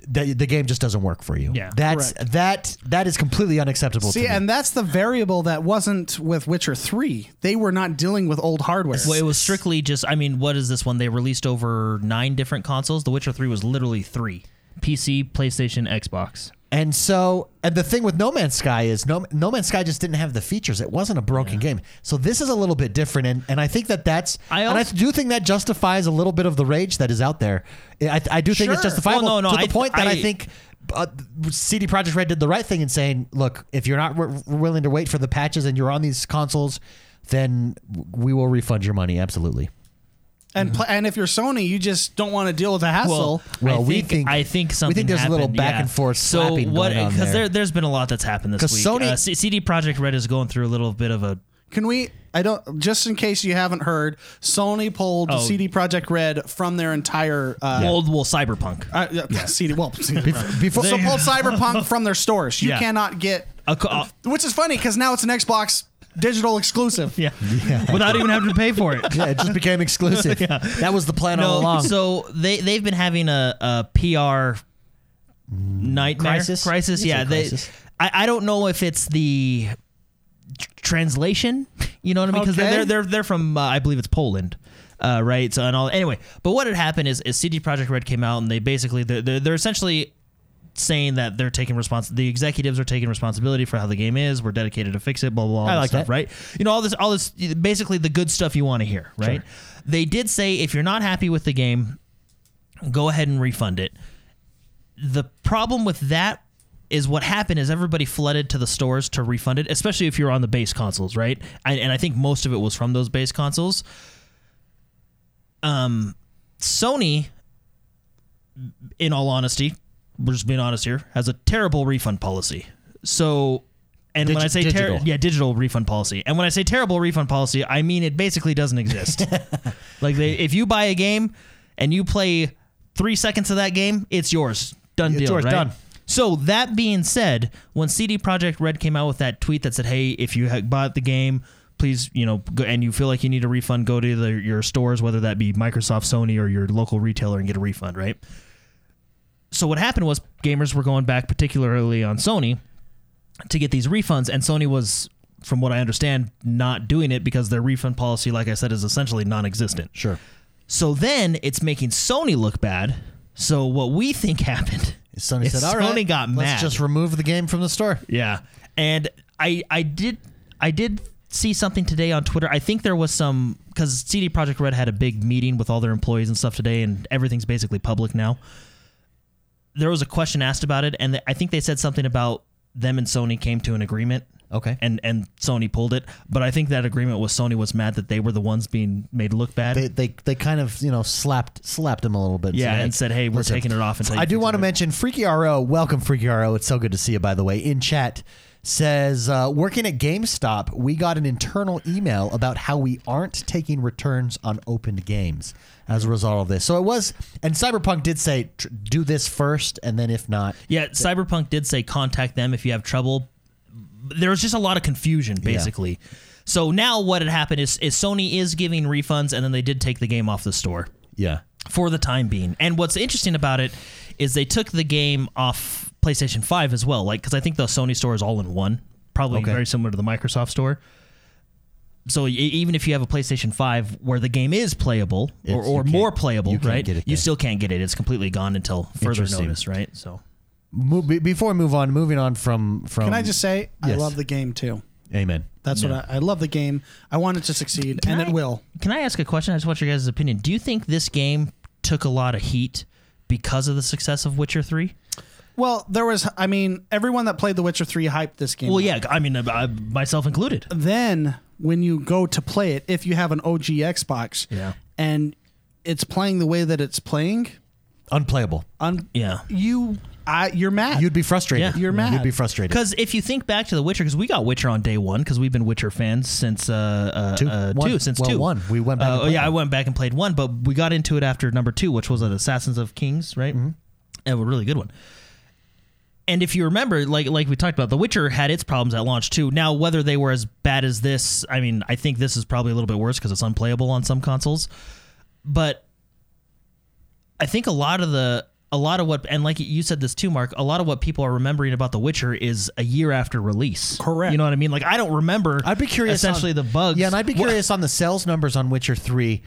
that the game just doesn't work for you. Yeah. That's Correct. that that is completely unacceptable See, to me. and that's the variable that wasn't with Witcher 3. They were not dealing with old hardware. Well, it was strictly just. I mean, what is this one? They released over nine different consoles. The Witcher Three was literally three: PC, PlayStation, Xbox. And so, and the thing with No Man's Sky is No, no Man's Sky just didn't have the features. It wasn't a broken game. So this is a little bit different, and, and I think that that's I and I also- do think that justifies a little bit of the rage that is out there. I, I do think it's Sure. justifiable Well, no, no, to the I- point that I, I- think uh, CD Projekt Red did the right thing in saying, look, if you're not w- willing to wait for the patches and you're on these consoles, then we will refund your money. Absolutely. And pl- and if you're Sony, you just don't want to deal with the hassle. Well, I we think, think- I think we something think there's a little happened, back yeah. and forth So slapping what? going on Because there. there, there's been a lot that's happened this 'Cause week. Sony- uh, C- CD Projekt Red is going through a little bit of a Can we? I don't. Just in case you haven't heard, Sony pulled Oh. CD Projekt Red from their entire. Uh, old well cyberpunk. uh, yeah, CD. Well, CD before- so pulled Cyberpunk from their stores. You Yeah. cannot get. A co- uh, Which is funny because now it's an Xbox digital exclusive. yeah. without even having to pay for it. yeah, it just became exclusive. That was the plan all along. so they they've been having a, a PR nightmare Crisis? Crisis, It's a yeah. They, crisis. I I don't know if it's the tr- translation. You know what I mean? Because Okay. they're they're they're from uh, I believe it's Poland. Uh, right. So and all anyway, but what had happened is, is CD Projekt Red came out and they basically they're, they're, they're essentially saying that they're taking respons the executives are taking responsibility for how the game is. We're dedicated to fix it. Blah blah blah. I like stuff, that. right? You know all this all this basically the good stuff you want to hear, right? They did say if you're not happy with the game, go ahead and refund it. The problem with that is what happened is everybody flooded to the stores to refund it, especially if you're on the base consoles, right? I, and I think most of it was from those base consoles. Um, Sony, in all honesty, we're just being honest here, has a terrible refund policy. So, and when I say ter- digital. yeah, digital refund policy, and when I say terrible refund policy, I mean it basically doesn't exist. like they, if you buy a game and you play three seconds of that game, it's yours. Done It's deal. yours, right? done. So that being said, when CD Projekt Red came out with that tweet that said, "Hey, if you bought the game, please, you know, go, and you feel like you need a refund, go to the, your stores, whether that be Microsoft, Sony, or your local retailer, and get a refund." Right. So what happened was gamers were going back, particularly on Sony, to get these refunds, and Sony was, from what I understand, not doing it because their refund policy, like I said, is essentially non-existent. sure. So then it's making Sony look bad. So what we think happened Sony said, "All right, Sony got let's mad. just remove the game from the store." Yeah, and I I did I did see something today on Twitter. I think there was some because CD Projekt Red had a big meeting with all their employees and stuff today, and everything's basically public now. There was a question asked about it, and I think they said something about them and Sony came to an agreement. Okay. And and Sony pulled it, but I think that agreement was Sony was mad that they were the ones being made look bad. They, they they kind of you know slapped slapped him a little bit. yeah, and said, "Hey, we're listen, taking it off." Until you I do want to mention Freaky RO. Welcome, Freaky RO. It's so good to see you, by the way. In chat says, uh, working at GameStop, we got an internal email about how we aren't taking returns on opened games as a result of this. So it was, and Cyberpunk did say, tr- do this first, and then if not, Yeah, Cyberpunk did say contact them if you have trouble. There was just a lot of confusion, basically. So now what had happened is, is Sony is giving refunds, and then they did take the game off the store yeah. for the time being. And what's interesting about it is they took the game off PlayStation Five as well, like because I think the Sony store is all in one, probably Okay. very similar to the Microsoft store. So even if you have a PlayStation Five where the game is playable or, or more playable, you right? you still can't get it. It's completely gone until further notice, right? So. Mo- before we move on, moving on from from. Can I just say I love the game too. Amen. That's what I, I love the game. I want it to succeed, and I- it will. Can I ask a question? I just want your guys' opinion. Do you think this game took a lot of heat because of the success of Witcher 3? Well, there was. I mean, everyone that played The Witcher Three hyped this game. Well, up. yeah, I mean, I, myself included. Then when you go to play it, if you have an OG Xbox, Yeah. and it's playing the way that it's playing, Unplayable. un- Yeah. you, I, you're mad. You'd be frustrated. Yeah. You're mad. You'd be frustrated. Because if you think back to The Witcher, because we got Witcher on day one, because we've been Witcher fans since uh, uh, Two. uh, One. two, since Well, two. one. We went back and Uh, played yeah, I one. went back and played one, but we got into it after number two, which was an Assassins of Kings, right? Mm-hmm. And a really good one. And if you remember, like like we talked about, The Witcher had its problems at launch too. Now, whether they were as bad as this, I mean, I think this is probably a little bit worse because it's unplayable on some consoles. But I think a lot of the a lot of what and like you said this too, Mark, a lot of what people are remembering about The Witcher is a year after release. Correct. You know what I mean? Like I don't remember. I'd be curious. Essentially, on- the bugs. Yeah, and I'd be What- curious on the sales numbers on Witcher Three.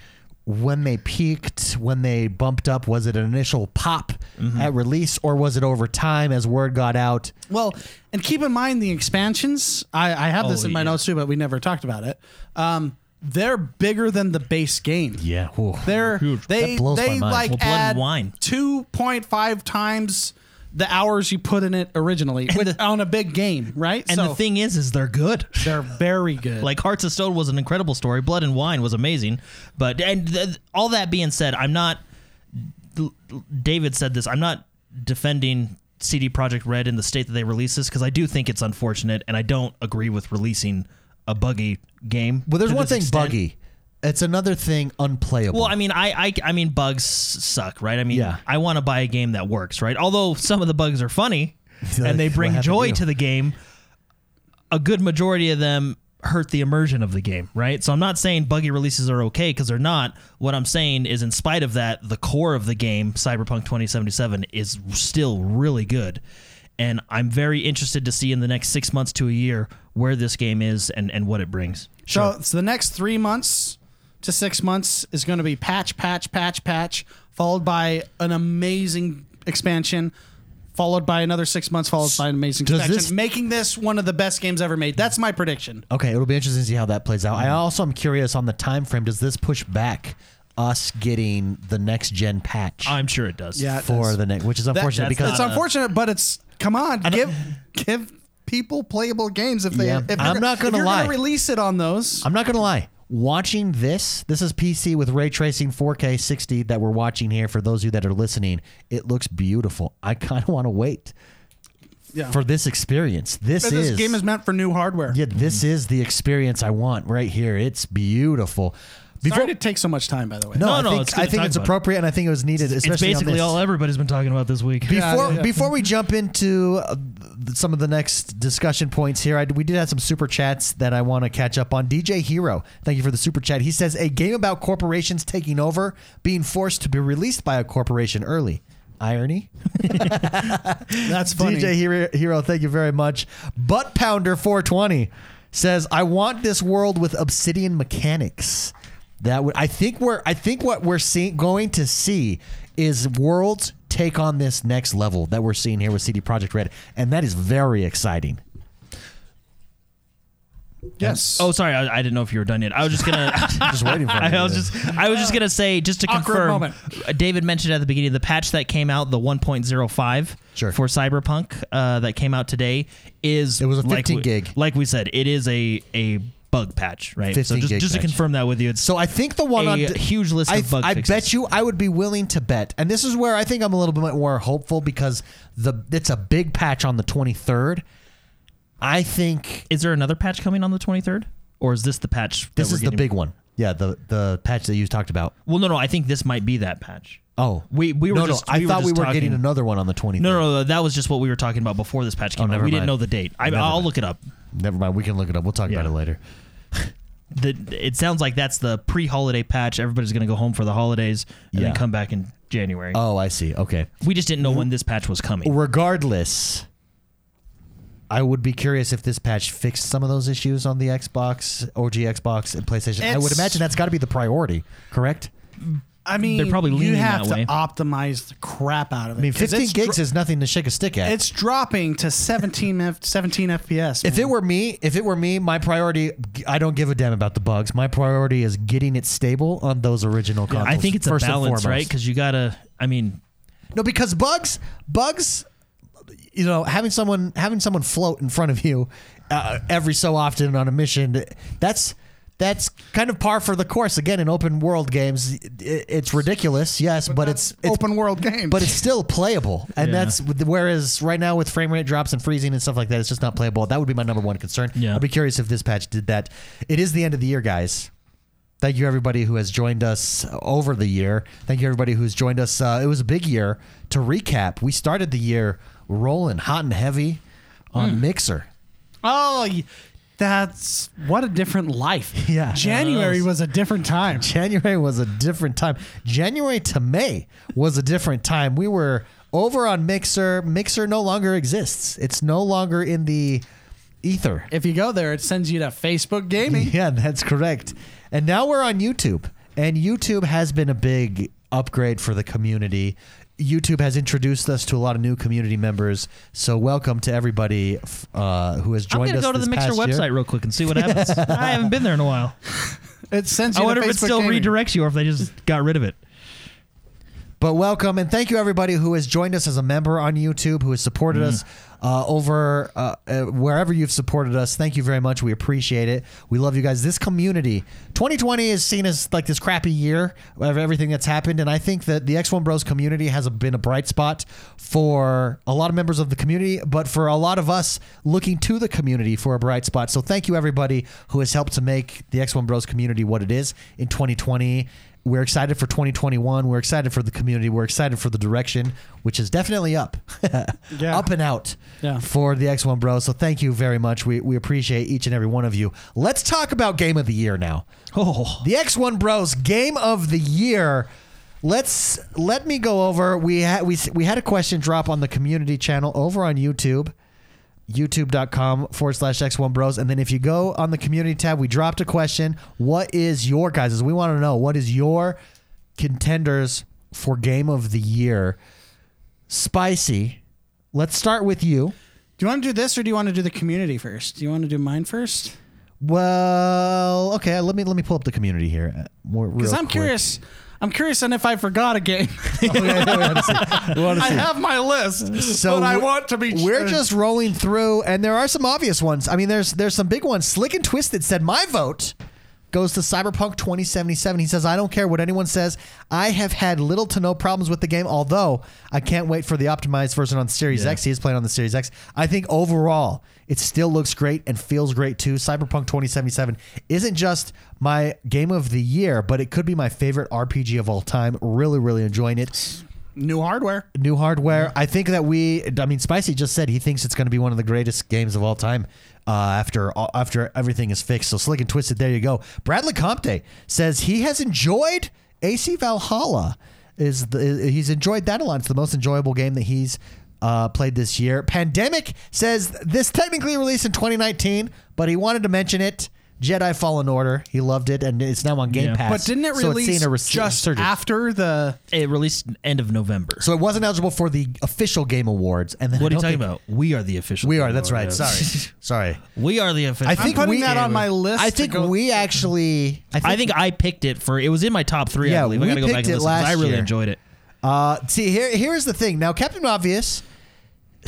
When they peaked, when they bumped up? Was it an initial pop at release, or was it over time as word got out? Well, and keep in mind the expansions. I, I have this Oh, in my yeah. notes too, but we never talked about it. Um, they're bigger than the base game. Yeah, Ooh. They're Huge. they That blows my they mind. like Well, Blood and Wine. two point five times the hours you put in it originally with, on a big game, right? And So the thing is, is they're good. they're very good. Like Hearts of Stone was an incredible story. Blood and Wine was amazing. But and th- all that being said, I'm not. David said this. I'm not defending CD Projekt Red in the state that they release this because I do think it's unfortunate, and I don't agree with releasing a buggy game. Well, there's one thing extent. buggy. It's another thing unplayable. Well, I mean, I, I, I mean, bugs suck, right? I mean, Yeah. I want to buy a game that works, right? Although some of the bugs are funny and they What bring happened to joy you? to the game, a good majority of them hurt the immersion of the game, right? So I'm not saying buggy releases are okay because they're not. What I'm saying is, in spite of that, the core of the game, Cyberpunk 2077, is still really good. And I'm very interested to see in the next six months to a year where this game is and, and what it brings. So, so the next three months to six months is going to be patch, patch, patch, patch, followed by an amazing expansion, followed by another six months, followed by an amazing Does expansion, this- making this one of the best games ever made. That's my prediction. okay, it'll be interesting to see how that plays out. I mm. also am curious on the time frame. Does this push back us getting the next gen patch I'm sure it does. Yeah, it for does. the next? Which is unfortunate that's because It's not a- unfortunate, but it's come on, give give people playable games if they. Yeah. if I'm you're- not gonna if you're lie. release it on those. I'm not gonna lie. Watching this, this is PC with ray tracing 4K 60 that we're watching here. For those of you that are listening, it looks beautiful. I kind of want to wait Yeah. for this experience. This this is game is meant for new hardware. yeah. This is the experience I want right here. It's beautiful. Sorry to take so much time, by the way. no, No, I no, think, it's good I to think talk it's about. appropriate, and I think it was needed. It's Especially on basically this. all everybody's been talking about this week. Before Yeah, yeah. before we jump into uh, th- some of the next discussion points here, I, we did have some super chats that I want to catch up on. DJ Hero, thank you for the super chat. He says a game about corporations taking over, being forced to be released by a corporation early. Irony. That's funny. DJ Hero, Hero, thank you very much. Butt Pounder 420 says, "I want this world with obsidian mechanics." That would I think we're I think what we're seeing going to see is worlds take on this next level that we're seeing here with CD Projekt Red, and that is very exciting. Yes. Oh, sorry, I, I didn't know if you were done yet. I was just gonna. Just waiting for I you. was just. I was just gonna say, just to Awkward confirm. moment. uh, David mentioned at the beginning the patch that came out, the 1.05 Sure. for Cyberpunk uh, that came out today is It was a like 15 we- gig. Like we said, it is a a bug patch, right? so just, just to patch. confirm that with you, it's So I think the one A on huge list I, of bug I fixes. bet you I would be willing to bet, and this is where I think I'm a little bit more hopeful because the it's a big patch on the 23rd. I think is there another patch coming on the 23rd, or is this the patch? this is the big one. Yeah, the the patch that you talked about. Well, no, no. I think this might be that patch. Oh, We- we were no, just- no. I we were thought we just were getting another one on the 23rd. No, no, no. That was just what we were talking about before this patch oh, came out. Oh, never We didn't know the date. I, I'll mind. look it up. Never mind. We can look it up. We'll talk about it later. the it sounds like that's the pre-holiday patch. Everybody's going to go home for the holidays and Yeah. then come back in January. Oh, I see. Okay. we just didn't know when this patch was coming. Regardless, I would be curious if this patch fixed some of those issues on the Xbox, OG Xbox, and PlayStation. I would imagine that's got to be the priority, correct? I mean, They're probably you leaning have that to way. optimize the crap out of it. I mean, 'cause 15 it's gigs dro- is nothing to shake a stick at. it's dropping to 17 F, 17 FPS. if man. it were me, if it were me, my priority, I don't give a damn about the bugs. My priority is getting it stable on those original consoles. I think it's a first and balance, right? Because you gotta. I mean, No, because bugs, bugs, you know, having someone having someone float in front of you uh, every so often on a mission, that's that's kind of par for the course. Again, in open world games, it, it's ridiculous, yes, but, it's, it's open world games but it's still playable, and Yeah. that's whereas right now with frame rate drops and freezing and stuff like that, it's just not playable. That would be my number one concern. Yeah. I'd be curious if this patch did that. It is the end of the year, guys. Thank you everybody who has joined us over the year. Thank you everybody who's joined us. Uh, it was a big year. To recap, we started the year rolling hot and heavy on Hmm. Mixer. oh, y- that's what a different life. Yeah. January was a different time. January was a different time. January to May was a different time. We were over on Mixer. Mixer no longer exists. It's no longer in the ether. If you go there, it sends you to Facebook Gaming. Yeah, that's correct. And now we're on YouTube. And YouTube has been a big upgrade for the community. YouTube has introduced us to a lot of new community members. So welcome to everybody f- uh, who has I'm joined gonna us. go to the Mixer past year. website real quick and see what happens. I haven't been there in a while. It sends you I to wonder if it still Gaming. redirects you or if they just got rid of it. But welcome and thank you everybody who has joined us as a member on YouTube, who has supported us uh, over uh, uh, wherever you've supported us. Thank you very much. We appreciate it. We love you guys. This community, 2020 is seen as like this crappy year of everything that's happened, and I think that the X1 Bros community has been a bright spot for a lot of members of the community, but for a lot of us looking to the community for a bright spot. So thank you everybody who has helped to make the X1 Bros community what it is in 2020. We're excited for 2021. We're excited for the community. We're excited for the direction, which is definitely up, Yeah. up and out Yeah. for the X1 Bros. So thank you very much. We, we appreciate each and every one of you. Let's talk about Game of the Year now. Oh, The X1 Bros Game of the Year. Let's let me go over. We had we we had a question drop on the community channel over on YouTube, youtube.com forward slash X1 Bros. And then if you go on the community tab, we dropped a question. What is your guys? We want to know what is your contenders for Game of the Year? Spicy. Let's start with you. Do you want to do this or do you want to do the community first? Do you want to do mine first? Well, okay. Let me let me pull up the community here. uh, more- Because I'm quick. curious. I'm curious on if I forgot a game. Oh, okay, we wanna. We wanna I have my list, So but I want to be. We're just rolling through, and there are some obvious ones. I mean, there's there's some big ones. Slick and Twisted said my vote goes to Cyberpunk 2077. He says I don't care what anyone says. I have had little to no problems with the game, although I can't wait for the optimized version on Series Yeah. X. He is playing on the Series X. I think overall it still looks great and feels great too. Cyberpunk 2077 isn't just my game of the year, but it could be my favorite RPG of all time. Really, really enjoying it new hardware. new hardware. I think that we. I mean, Spicy just said he thinks it's going to be one of the greatest games of all time. Uh, after after everything is fixed, so slick and twisted. There you go. Bradley Compte says he has enjoyed AC Valhalla. Is the he's enjoyed that a lot. It's the most enjoyable game that he's uh, played this year. Pandemic says this technically released in 2019, but he wanted to mention it. Jedi Fallen Order. He loved it, and it's now on Game Yeah. Pass. But didn't it So it's release seeing a res- just resurgence. after the? it released end of November. So it wasn't eligible for the official Game Awards. And then what are you don't talking think- about? We are the official. We are. Game That's right. Awards. Sorry. Sorry. we are the official. I think putting we that on my list I to think go- we actually. I think, I think I picked it for. It was in my top three. Yeah, I believe. I we gotta go back picked and it listen 'cause I really year. enjoyed it. Uh, see here. Here's the thing. Now, Captain Obvious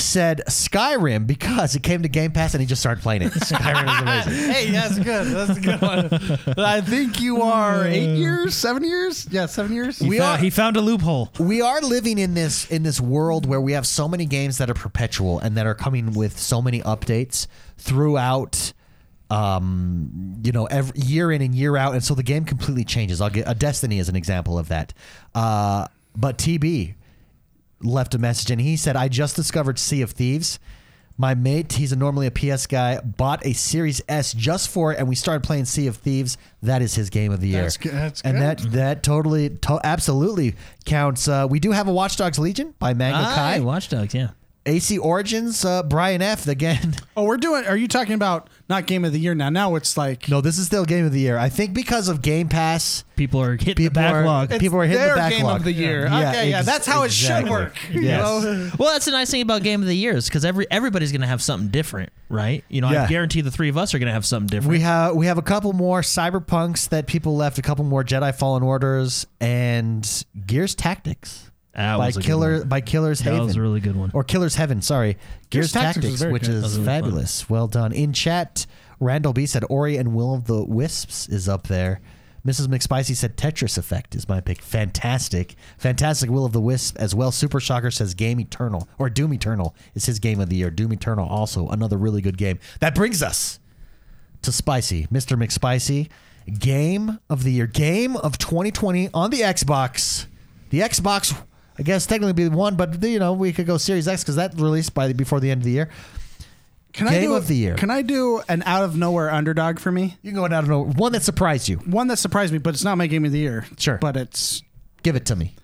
said Skyrim because it came to Game Pass and he just started playing it. Skyrim is amazing. Hey, that's good. That's a good one. I think you are eight years, seven years. Yeah, seven years. He, We found, are- he found a loophole. We are living in this in this world where we have so many games that are perpetual and that are coming with so many updates throughout um, you know, every year in and year out, and so the game completely changes. I'll get a Destiny as an example of that. Uh, but TB left a message, and he said, "I just discovered Sea of Thieves. My mate, he's a normally a PS guy, bought a Series S just for it, and we started playing Sea of Thieves. That is his game of the year. That's good- that's and good. that that totally, to- absolutely counts. Uh, we do have a Watch Dogs Legion by Mango Aye, Kai. Watch Dogs. Yeah. AC Origins, uh, Brian F. Again, Oh, we're doing. Are you talking about not game of the year now? Now it's like no, this is still game of the year. I think because of Game Pass, People are hitting People the are- backlog. it's people are hitting the their backlog. game of the year. Yeah, okay, yeah, ex- that's how it exactly. should work. you Yes. know? Well, that's the nice thing about Game of the Years because every everybody's going to have something different, right? You know, Yeah. I guarantee the three of us are going to have something different. we have we have a couple more Cyberpunks that people left, a couple more Jedi Fallen Orders, and Gears Tactics That by was a good Killer one. by Killer's That Haven. was a really good one. or Killer's Heaven, sorry. Gears, Gears Tactics Tactics, was very which good. is That was really fun. fabulous. Well done. In chat, Randall B said Ori and Will of the Wisps is up there. Mrs. McSpicy said Tetris Effect is my pick. Fantastic. Fantastic Will of the Wisp as well. Super Shocker says Game Eternal or Doom Eternal is his game of the year. Doom Eternal also another really good game. That brings us to Spicy, Mr. McSpicy. Game of the year. Game of 2020 on the Xbox. The Xbox, I guess technically be one, but you know we could go Series X because that released by the, before the end of the year. Can I Game do of the year. Can I do an out of nowhere underdog for me? You can go out of nowhere one that surprised you. One that surprised me, but it's not my game of the year. Sure. but it's Give it to me.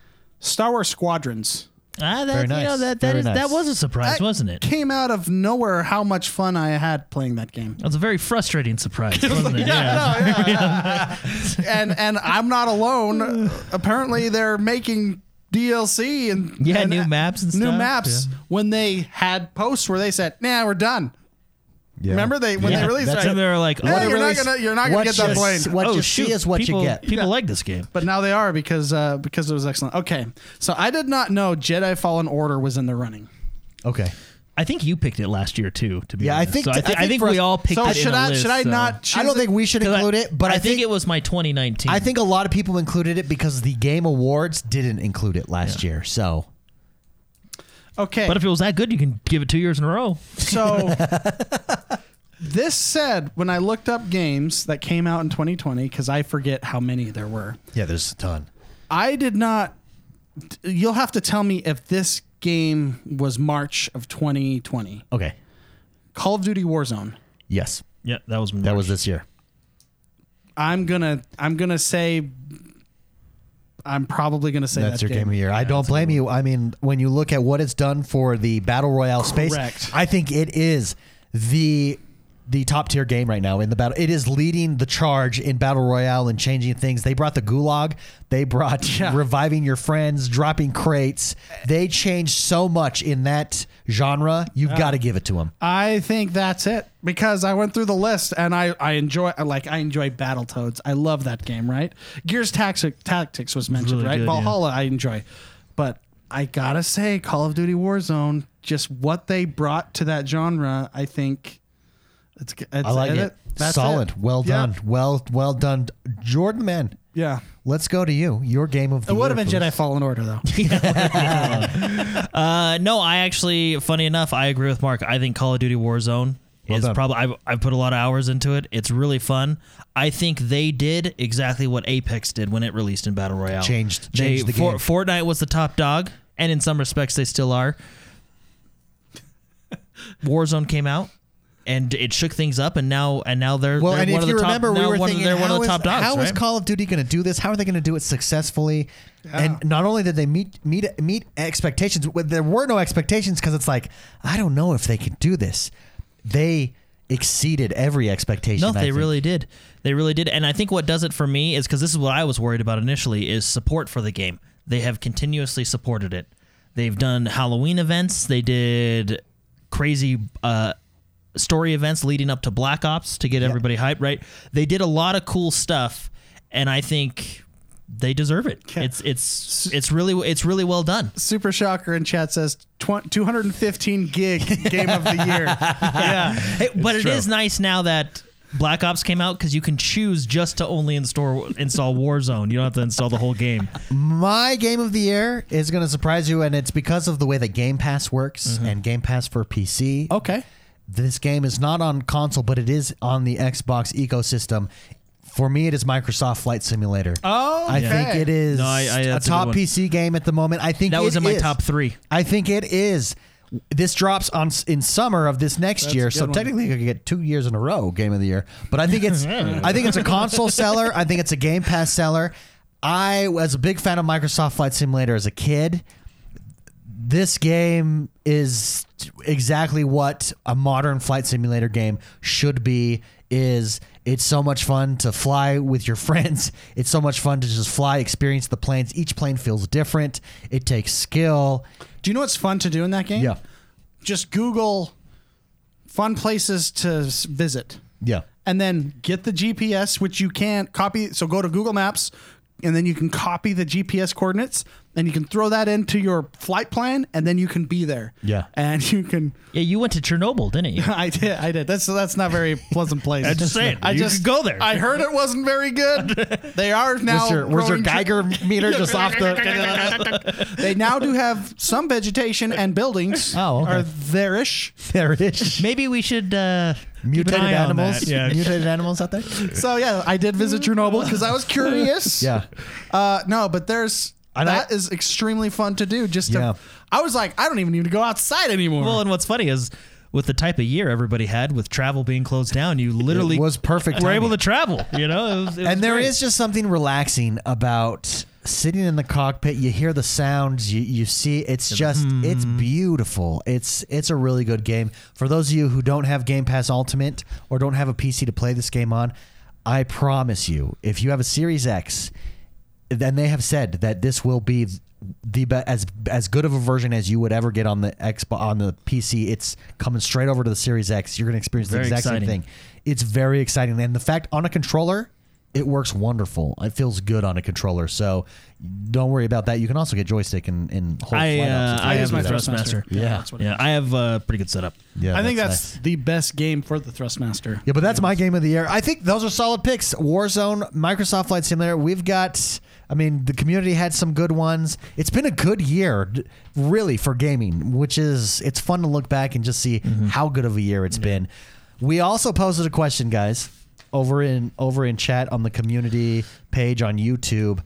Star Wars Squadrons. Ah, that Very you know that that Very is nice. that was a surprise, That wasn't it? Came out of nowhere how much fun I had playing that game. It was a very frustrating surprise, wasn't it? Yeah. and and I'm not alone. Apparently, they're making DLC and Yeah, and new maps and new stuff, maps. yeah. When they had posts where they said, "Nah, we're done." Yeah. Remember they when Yeah, they released that's it, when they were like, Hey, oh, you're not gonna you're not gonna get that you- plane. What oh, you shoot, see is what people, you get. People like this game. But now they are because uh, because it was excellent. Okay, so I did not know Jedi Fallen Order was in the running. Okay. I think you picked it last year too. To be Yeah, I honest. think- so I, I thi- I think think we us- all picked So it. should in a I list, should I so- not? I don't think we should include it, but I, think, it was my 2019. I think a lot of people included it because the Game Awards didn't include it last year. So Okay, But if it was that good, you can give it two years in a row. So this said, when I looked up games that came out in 2020, because I forget how many there were, yeah, there's a ton. I did not. You'll have to tell me if this game was March of 2020. Okay. Call of Duty Warzone. Yes, Yeah, that was that was this year. I'm gonna. I'm gonna say. I'm probably gonna say That's that your game of the year. I don't blame you. I mean, when you look at what it's done for the battle royale space, I think it is the the top tier game right now in the battle. It is leading the charge in battle royale and changing things. They brought the gulag. They brought Yeah. reviving your friends, dropping crates. They changed so much in that genre. You've got to give it to them. I think that's it because I went through the list and I, I enjoy I like I enjoy Battletoads. I love that game, right? Gears Tactic, Tactics was mentioned, really right? good, yeah. Valhalla I enjoy. But I gotta say, Call of Duty Warzone, just what they brought to that genre, I think it's, it's I like it. That's Solid. it. Well Yeah. done. Well well done, Jordan. Man, Yeah. let's go to you. Your game of the It would have been please. Jedi Fallen Order though. Uh, no, I actually, funny enough, I agree with Mark. I think Call of Duty Warzone Well is done. probably. I've, I've put a lot of hours into it. It's really fun. I think they did exactly what Apex did when it released in Battle Royale. Changed- They, changed the For- Fortnite was the top dog, and in some respects, they still are. Warzone came out. And it shook things up, and now and now they're Well, they're and one if of you the top, remember, we were one, thinking, they're one how of the is- top dogs. how is right? Call of Duty going to do this? How are they going to do it successfully? And not only did they meet meet meet expectations, well, there were no expectations because it's like I don't know if they could do this. They exceeded every expectation. No, I they think. really did. They really did. And I think what does it for me is because this is what I was worried about initially is support for the game. They have continuously supported it. They've done Halloween events. They did crazy uh, story events leading up to Black Ops to get everybody hyped. Right? They did a lot of cool stuff, and I think they deserve it. It's it's it's really it's really well done. Super Shocker in chat says tw- 215 gig game of the year. yeah. Hey, but it true. is nice now that Black Ops came out because you can choose just to only install install Warzone. You don't have to install the whole game. My game of the year is going to surprise you, and it's because of the way that Game Pass works Mm-hmm. and Game Pass for PC. Okay. This game is not on console, but it is on the Xbox ecosystem. For me, it is Microsoft Flight Simulator. Oh, I think it is No, I- I- a that's a top good one. PC game at the moment. I think That was it in my is. top three. I think it is. This drops on in summer of this next That's year, so one. technically I could get two years in a row game of the year. But I think it's I think it's a console seller. I think it's a Game Pass seller. I was a big fan of Microsoft Flight Simulator as a kid. This game is exactly what a modern flight simulator game should be. Is it's so much fun to fly with your friends. It's so much fun to just fly, experience the planes. Each plane feels different. It takes skill. Do you know what's fun to do in that game? Yeah. Just Google fun places to visit. Yeah. and then get the GPS, which you can't copy. So go to Google Maps, and then you can copy the GPS coordinates, and you can throw that into your flight plan, and then you can be there. Yeah. and you can. Yeah, you went to Chernobyl, didn't you? I did. I did. That's that's not a very pleasant place. I'm just saying, I you just could go there. I heard it wasn't very good. They are now. Where's your, where's your growing- Geiger meter just off the? They now do have some vegetation and buildings. Oh, okay. are there-ish. there it is. Maybe we should uh, keep an Mutated animals. that. Yeah. Mutated animals out there. So yeah, I did visit Chernobyl because I was curious. Yeah. Uh, no, but there's And I- that is extremely fun to do. Just to, Yeah. I was like, I don't even need to go outside anymore. Well, and what's funny is with the type of year everybody had with travel being closed down, you literally It was perfect we were able timing. to travel. You know, It was- it was and there great. is just something relaxing about sitting in the cockpit, you hear the sounds, you you see it's just it's hmm. beautiful. It's it's a really good game. For those of you who don't have Game Pass Ultimate or don't have a PC to play this game on, I promise you, if you have a Series X, then they have said that this will be the be- as as good of a version as you would ever get on the Xbox on the PC. It's coming straight over to the Series X. You're going to experience the Very exact exciting. same thing. It's very exciting, and the fact on a controller, it works wonderful. It feels good on a controller, so don't worry about that. You can also get joystick and, and hold I uh, if I wanna have my that. Thrustmaster. Yeah. that's what it Yeah, I have a pretty good setup. Yeah, I think nice. that's the best game for the Thrustmaster. Yeah, but that's my game of the year. I think those are solid picks. Warzone, Microsoft Flight Simulator. We've got. I mean, the community had some good ones. It's been a good year, really, for gaming, which is it's fun to look back and just see how good of a year it's been. We also posted a question, guys, over in over in chat on the community page on YouTube.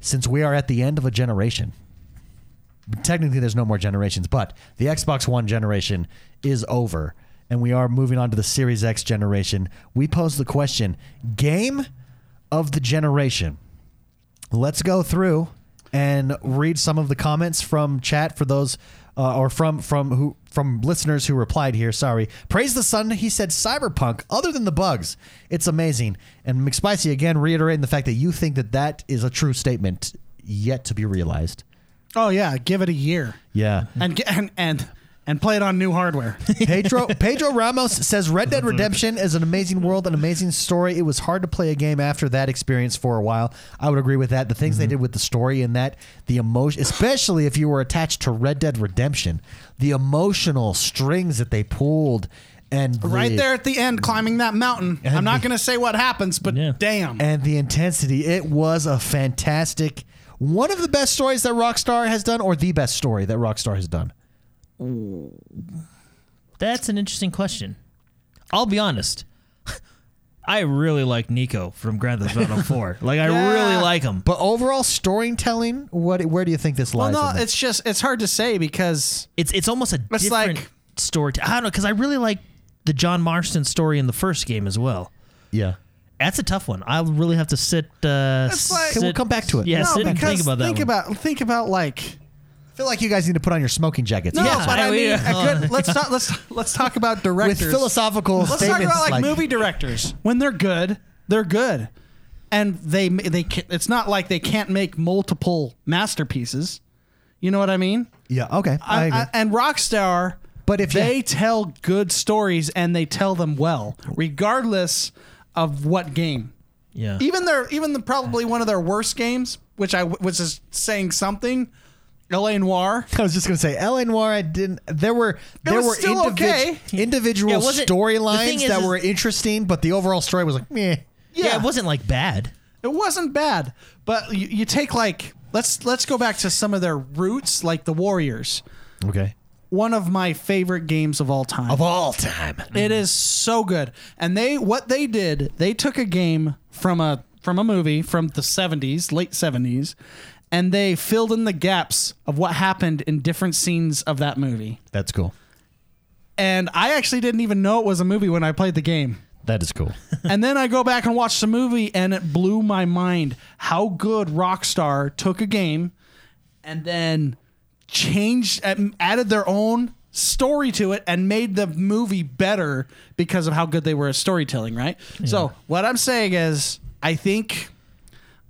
Since we are at the end of a generation, technically there's no more generations, but the Xbox One generation is over and we are moving on to the Series X generation. We pose the question, game of the generation. Let's go through and read some of the comments from chat for those uh, or from from who from listeners who replied here. Sorry. Praise the sun. He said Cyberpunk. Other than the bugs, it's amazing. And McSpicy again reiterating the fact that you think that that is a true statement yet to be realized. Oh yeah, give it a year Yeah. and and and and play it on new hardware. Pedro Pedro Ramos says Red Dead Redemption is an amazing world, an amazing story. It was hard to play a game after that experience for a while. I would agree with that. The things they mm-hmm. did with the story and that the emotion, especially if you were attached to Red Dead Redemption, the emotional strings that they pulled and right the- there at the end, climbing that mountain. I'm not going to say what happens, but Yeah. damn. and the intensity. It was a fantastic, one of the best stories that Rockstar has done, or the best story that Rockstar has done. That's an interesting question. I'll be honest. I really like Niko from Grand Theft Auto 4. Like I Yeah. really like him. But overall storytelling, what where do you think this well, lies? no, in the- it's just it's hard to say because It's it's almost a It's different like- story. I don't know because I really like the John Marston story in the first game as well. yeah. That's a tough one. I'll really have to sit. Uh, It's like- sit- Okay, we'll come back to it. Yeah, no, sit and because think about that. think one. about think about like I feel like you guys need to put on your smoking jackets. no, Yeah, but I I- mean, yeah. a good, let's talk let's let's talk about directors with philosophical Let's talk about like, movie directors. When they're good, they're good, and they they it's not like they can't make multiple masterpieces. You know what I mean? Yeah, okay, I, I- agree. I- and Rockstar, But if you- they tell good stories and they tell them well, regardless of what game. yeah. Even their even the probably one of their worst games, which I was just saying something. L.A. Noire. I was just gonna say L.A. Noire. I didn't. There were there was were still individ- okay. individual Yeah, was it- the thing storylines is- that is- were interesting, but the overall story was like meh. yeah, it wasn't like bad. It wasn't bad, but you, you take like let's let's go back to some of their roots, like the Warriors. Okay. One of my favorite games of all time. Of all time, It is so good. And they what they did, they took a game from a from a movie from the 70s, late 70s, and they filled in the gaps of what happened in different scenes of that movie. that's cool. And I actually didn't even know it was a movie when I played the game. That is cool. and then I go back and watch the movie, and it blew my mind how good Rockstar took a game and then changed, added their own story to it, and made the movie better because of how good they were at storytelling. Right. So what I'm saying is, I think.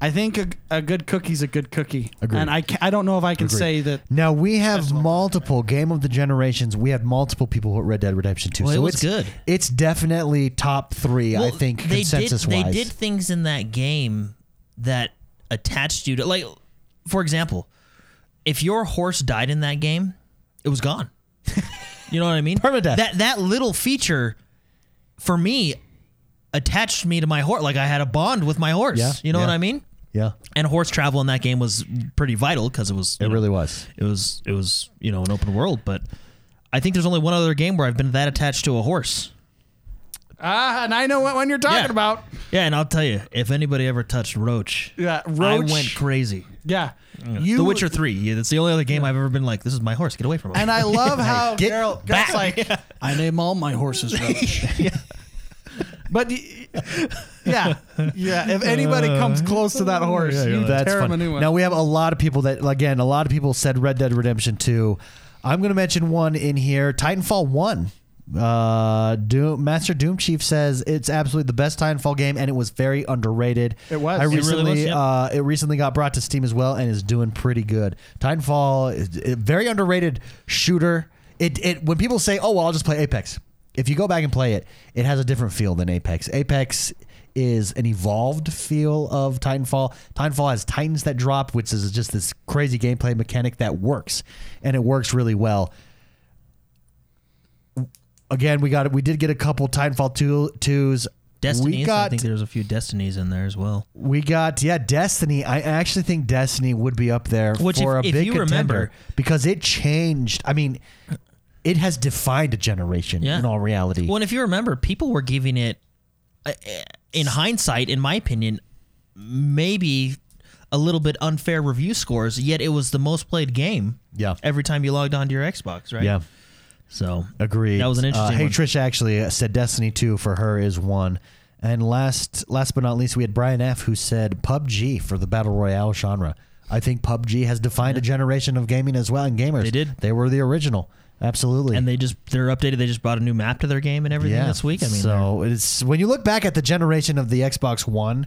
I think a, a good cookie's a good cookie, Agreed. and I ca- I don't know if I can say that. Now we have multiple game of the generations. We had multiple people with Red Dead Redemption 2. Well, it so was it's good. It's definitely top three. I think they consensus did, wise. They did things in that game that attached you to, like, for example, if your horse died in that game, it was gone. you know what I mean? Permadeath. That that little feature, for me, attached me to my horse. Like I had a bond with my horse. Yeah, You know what. I mean? Yeah, And horse travel in that game was pretty vital because it was. it know, really was. It was. It was. You know, an open world, but. I think there's only one other game where I've been that attached to a horse. Ah, and I know what one you're talking Yeah. about. Yeah, and I'll tell you, if anybody ever touched Roach, Yeah, Roach I Roach. went crazy. Yeah, you. the Witcher Three. Yeah, that's the only other game I've ever been like, "This is my horse. Get away from it." And I love how Get Geralt, back. Geralt's like, I name all my horses Roach. But yeah, yeah. If anybody comes close to that horse, you That's tear him a new one. Now we have a lot of people that again, a lot of people said Red Dead Redemption 2. I'm going to mention one in here, Titanfall 1. Uh, Doom, Master Doom Chief says it's absolutely the best Titanfall game, and it was very underrated. It was. I It really recently, was, yeah. uh, it recently got brought to Steam as well, and is doing pretty good. Titanfall, is a very underrated shooter. It, it when people say, "Oh, well, I'll just play Apex." If you go back and play it, it has a different feel than Apex. Apex is an evolved feel of Titanfall. Titanfall has Titans that drop, which is just this crazy gameplay mechanic that works, and it works really well. Again, we got it. we did get a couple Titanfall two twos. Destinies. We got I think there's a few Destinies in there as well. we got yeah, Destiny. I actually think Destiny would be up there Which for if- a if big you contender remember- because it changed. I mean, it has defined a generation Yeah. in all reality. Well, and if you remember, people were giving it, uh, in hindsight, in my opinion, maybe a little bit unfair review scores. Yet it was the most played game. Yeah. Every time you logged onto your Xbox, right? yeah, So agreed. That was an Uh, interesting hey, one. Trish actually said Destiny two for her is one. And last, last but not least, we had Brian F. who said PUBG for the battle royale genre. I think PUBG has defined a generation of gaming as well, and gamers. They did. They were the original. Absolutely. and they just they're updated. They just brought a new map to their game and everything this week. I mean, so it's when you look back at the generation of the Xbox One,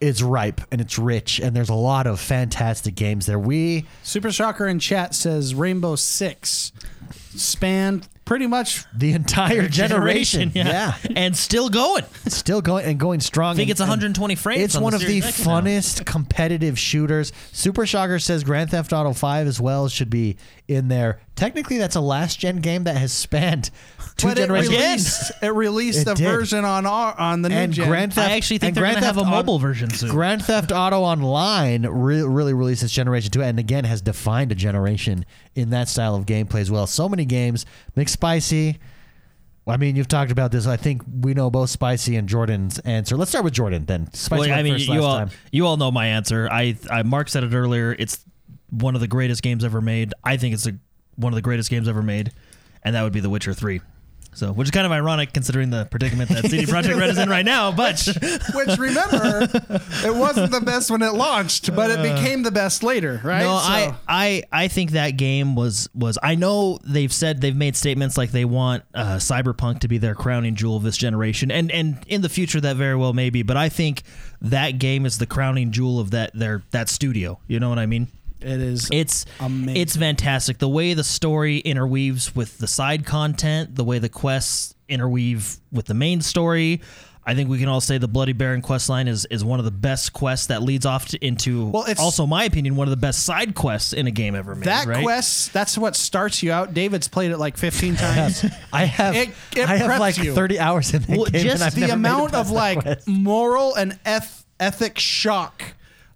it's ripe and it's rich, and there's a lot of fantastic games there. We Super Shocker in chat says Rainbow Six spanned pretty much. the entire generation, yeah. and still going. still going and going strong. I think and- it's 120 frames. It's on one the of the Series X now. funnest competitive shooters. Super Shocker says Grand Theft Auto 5 as well should be in there. Technically, that's a last gen game that has spanned two But it generations. released, it released It a did. version on our on the new and gen. Grand Theft I actually think they're Grand going to have a Theft Auto- mobile version soon. Grand Theft Auto Online re- really released its generation too, and again has defined a generation in that style of gameplay as well. So many games, McSpicy. I mean, you've talked about this. I think we know both Spicy and Jordan's answer. Let's start with Jordan then. Spicy Well, I mean, first you last all time. you all know my answer. I, I Mark said it earlier. It's one of the greatest games ever made. I think it's a, one of the greatest games ever made, and that would be The Witcher Three. So, which is kind of ironic considering the predicament that CD Projekt Red is in right now. But Which remember, it wasn't the best when it launched, but it became the best later, right? no, So- I, I I think that game was was. I know they've said they've made statements like they want uh, Cyberpunk to be their crowning jewel of this generation, and and in the future that very well may be. But I think that game is the crowning jewel of that their that studio. You know what I mean? It is. It's Amazing. it's fantastic. The way the story interweaves with the side content, the way the quests interweave with the main story. I think we can all say the Bloody Baron quest line is, is one of the best quests that leads off to, into Well, it's- also my opinion one of the best side quests in a game ever made. that right? quest, that's what starts you out. David's played it like 15 times. I have It- it I have like you. 30 hours in that Well, game, just the never made it amount of like quest. moral and eth- ethic shock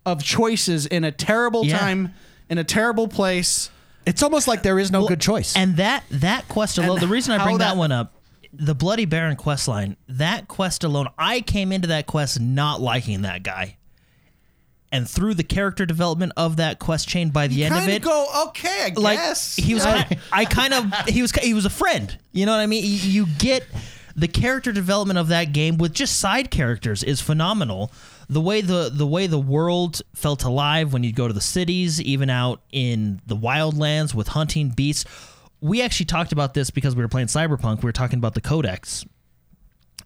of choices in a terrible Yeah. time, in a terrible place. It's almost like there is no good choice. And that that quest alone, And the reason I bring that, that- one up, the Bloody Baron quest line, that quest alone, I came into that quest not liking that guy. And through the character development of that quest chain by the end of it, go, okay, I like guess. he was I kind of he was he was a friend. You know what I mean? You, you get the character development of that game with just side characters is phenomenal. The way the the way the world felt alive when you'd go to the cities, even out in the wildlands with hunting beasts. We actually talked about this because we were playing Cyberpunk. We were talking about the codex.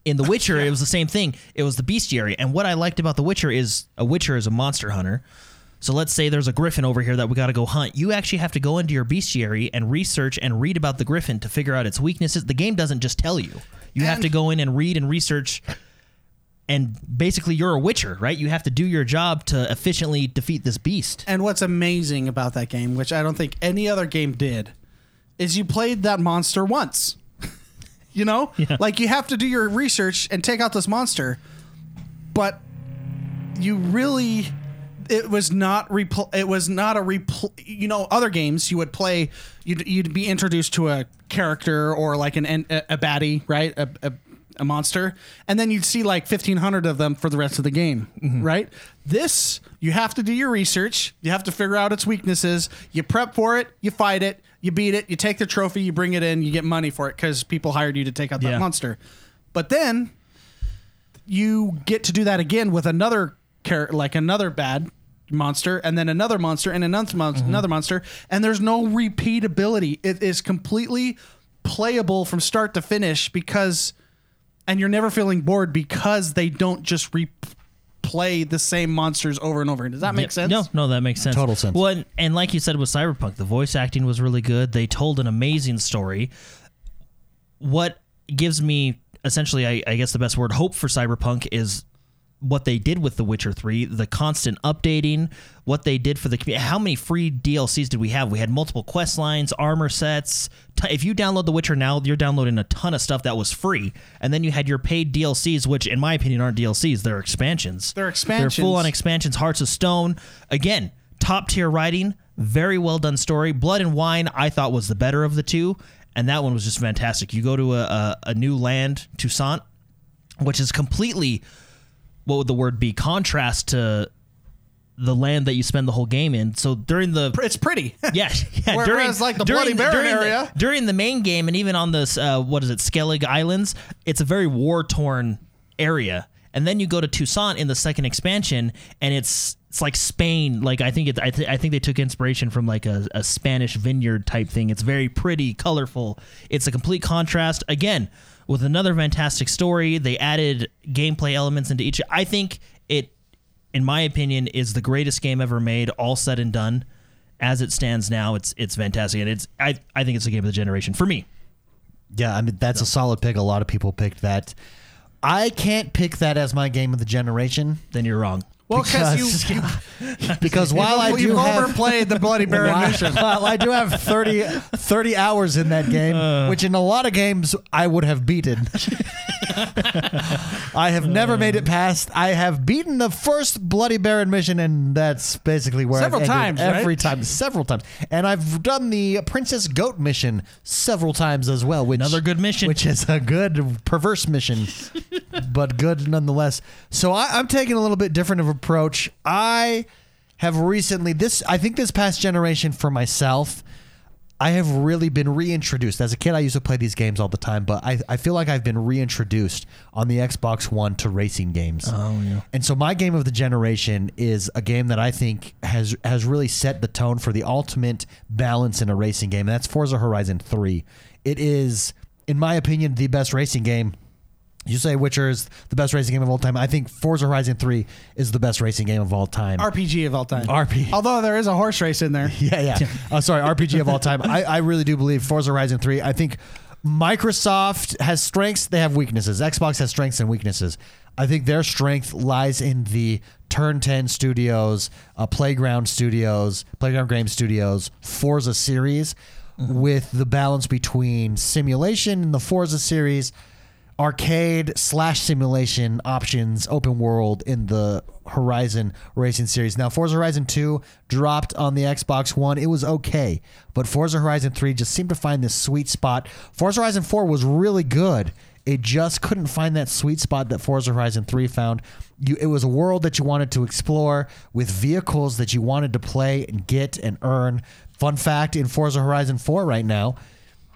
In The Witcher, it was the same thing. It was the bestiary. And what I liked about The Witcher is a Witcher is a monster hunter. So let's say there's a griffin over here that we got to go hunt. You actually have to go into your bestiary and research and read about the griffin to figure out its weaknesses. The game doesn't just tell you. You have to go in and read and research. And basically, you're a witcher, right? You have to do your job to efficiently defeat this beast. And what's amazing about that game, which I don't think any other game did, is you played that monster once. you know? Like you have to do your research and take out this monster, but you really it was not repl- it was not a repl- you know other games you would play you'd, you'd be introduced to a character or like an a, a baddie right a, a, a monster and then you'd see like 1500 of them for the rest of the game mm-hmm. right? This you have to do your research. You have to figure out its weaknesses. You prep for it. You fight it. You beat it. You take the trophy. You bring it in. You get money for it because people hired you to take out that Yeah. monster. But then you get to do that again with another character, like another bad monster, and then another monster, and another monster, mm-hmm. another monster, and there's no repeatability. It is completely playable from start to finish because, and you're never feeling bored because they don't just replay the same monsters over and over. Does that make sense? No, no, that makes sense. Total sense. Well, and, and like you said with Cyberpunk, the voice acting was really good. They told an amazing story. What gives me essentially, I, I guess the best word, hope for Cyberpunk is what they did with The Witcher 3, the constant updating, what they did for the community. How many free DLCs did we have? We had multiple quest lines, armor sets. T- if you download The Witcher now, you're downloading a ton of stuff that was free. And then you had your paid DLCs, which in my opinion aren't DLCs, they're expansions. They're expansions. They're full on expansions. Hearts of Stone. Again, top tier writing, very well done story. Blood and Wine, I thought was the better of the two. And that one was just fantastic. You go to a, a, a new land, Toussaint, which is completely what would the word be contrast to the land that you spend the whole game in. So during the It's pretty. yeah, yeah Whereas, during like, the during Bloody Baron during the- area- during the main game and even on this uh, what is it Skellig Islands, it's a very war torn area. And then you go to Toussaint in the second expansion, and it's it's like Spain. Like I think it, I, th- I think they took inspiration from like a, a Spanish vineyard type thing. It's very pretty, colorful. It's a complete contrast. Again, with another fantastic story. They added gameplay elements into each. I think it, in my opinion, is the greatest game ever made. All said and done, as it stands now, it's it's fantastic, and it's I I think it's a game of the generation for me. Yeah, I mean that's a solid pick. A lot of people picked that. I can't pick that as my game of the generation Then you're wrong. Well, because because, you, because while I do you've have overplayed the Bloody Baron while, mission. while I do have 30, 30 hours in that game, Uh. which in a lot of games I would have beaten. I have never made it past. I have beaten the first Bloody Baron mission, and that's basically where Several I've times, right? every time, several times. And I've done the Princess Goat mission several times as well. Which, Another good mission. which is a good perverse mission, but good nonetheless. So I, I'm taking a little bit different of approach. I have recently this. I think this past generation for myself. I have really been reintroduced. As a kid, I used to play these games all the time, but I, I feel like I've been reintroduced on the Xbox One to racing games. Oh yeah. And so my game of the generation is a game that I think has has really set the tone for the ultimate balance in a racing game. And that's Forza Horizon 3. It is, in my opinion, the best racing game. You say Witcher is the best racing game of all time. I think Forza Horizon 3 is the best racing game of all time. RPG of all time. RPG. Although there is a horse race in there. Yeah, yeah. Uh, sorry, RPG of all time. I, I really do believe Forza Horizon 3. I think Microsoft has strengths, they have weaknesses. Xbox has strengths and weaknesses. I think their strength lies in the Turn 10 Studios, uh, Playground Studios, Playground Game Studios, Forza series, with the balance between simulation in the Forza series arcade slash simulation options open world in the Horizon Racing series. Now, Forza Horizon 2 dropped on the Xbox One. It was okay, but Forza Horizon 3 just seemed to find this sweet spot. Forza Horizon 4 was really good. It just couldn't find that sweet spot that Forza Horizon 3 found. You, it was a world that you wanted to explore with vehicles that you wanted to play and get and earn. Fun fact in Forza Horizon 4 right now,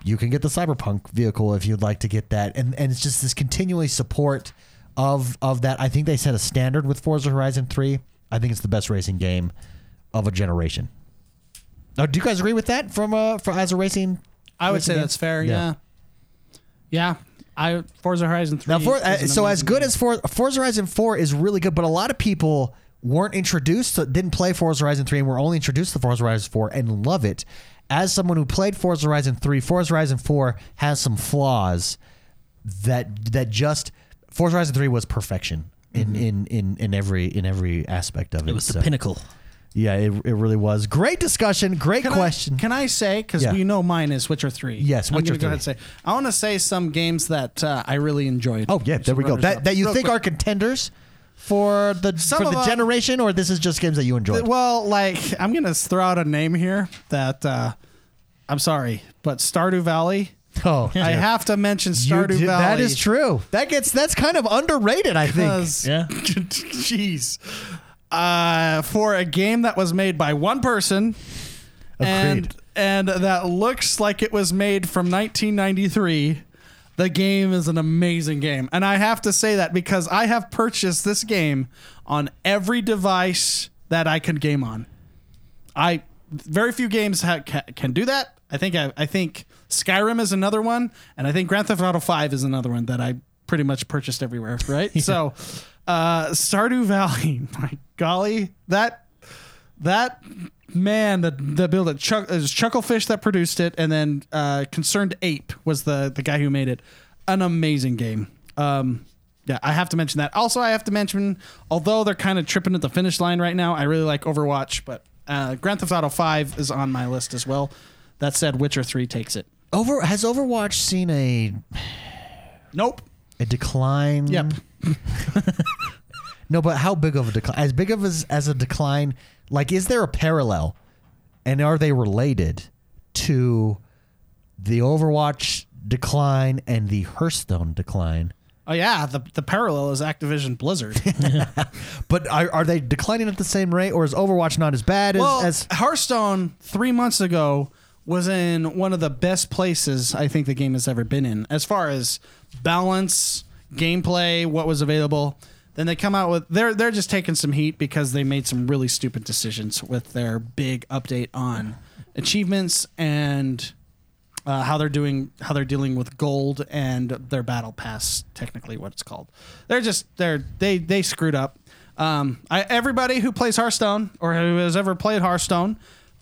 you can get the cyberpunk vehicle if you'd like to get that and and it's just this continually support of of that i think they set a standard with forza horizon 3 i think it's the best racing game of a generation now do you guys agree with that from uh for as a racing I would racing say game? that's fair. Yeah. Yeah. Yeah. I Forza Horizon 3. now for, uh, so as good game. as for, forza horizon 4 is really good but a lot of people weren't introduced didn't play forza horizon 3 and were only introduced to forza horizon 4 and love it as someone who played forza horizon 3 forza horizon 4 has some flaws that that just Forza Horizon 3 was perfection in, in, in, in every in every aspect of it. Mm-hmm. It was So, the pinnacle. Yeah, it, it really was. Great discussion, great Can question. I, can I say because Yeah. we know mine is Witcher three? Yes, I'm Witcher gonna go ahead and say I want to say some games that uh, I really enjoyed. oh yeah, there we go. That up. that you Real think quick. are contenders for the Some for of the them- generation, or this is just games that you enjoy? Well, like I'm gonna throw out a name here that uh, I'm sorry, but Stardew Valley. oh, I have to mention Stardew did- Valley. that is true. That gets that's kind of underrated. I think. Because, Yeah. jeez, uh, for a game that was made by one person, and and that looks like it was made from 1993. The game is an amazing game. And I have to say that because I have purchased this game on every device that I can game on. I very few games ha- can do that. I think I, I think Skyrim is another one, and I think Grand Theft Auto Five is another one that I pretty much purchased everywhere. Right. So, uh, Stardew Valley, my golly, that that man that that built it, Chuck, it was Chucklefish that produced it, and then uh, Concerned Ape was the the guy who made it. An amazing game. Um, yeah, I have to mention that. Also, I have to mention, although they're kind of tripping at the finish line right now, I really like Overwatch, but uh, Grand Theft Auto Five is on my list as well. That said, Witcher Three takes it. Over has Overwatch seen a Nope. a decline? Yep. No, but how big of a decline? As big of as, as a decline? Like, is there a parallel, and are they related to the Overwatch decline and the Hearthstone decline? Oh yeah, the the parallel is Activision Blizzard. But are, are they declining at the same rate, or is Overwatch not as bad as, well, as Hearthstone three months ago was in one of the best places I think the game has ever been in, as far as balance, gameplay, what was available. Then they come out with they're they're just taking some heat because they made some really stupid decisions with their big update on achievements and uh, how they're doing how they're dealing with gold and their battle pass technically what it's called. They're just they're they they screwed up. Um, I, everybody who plays hearthstone or who has ever played hearthstone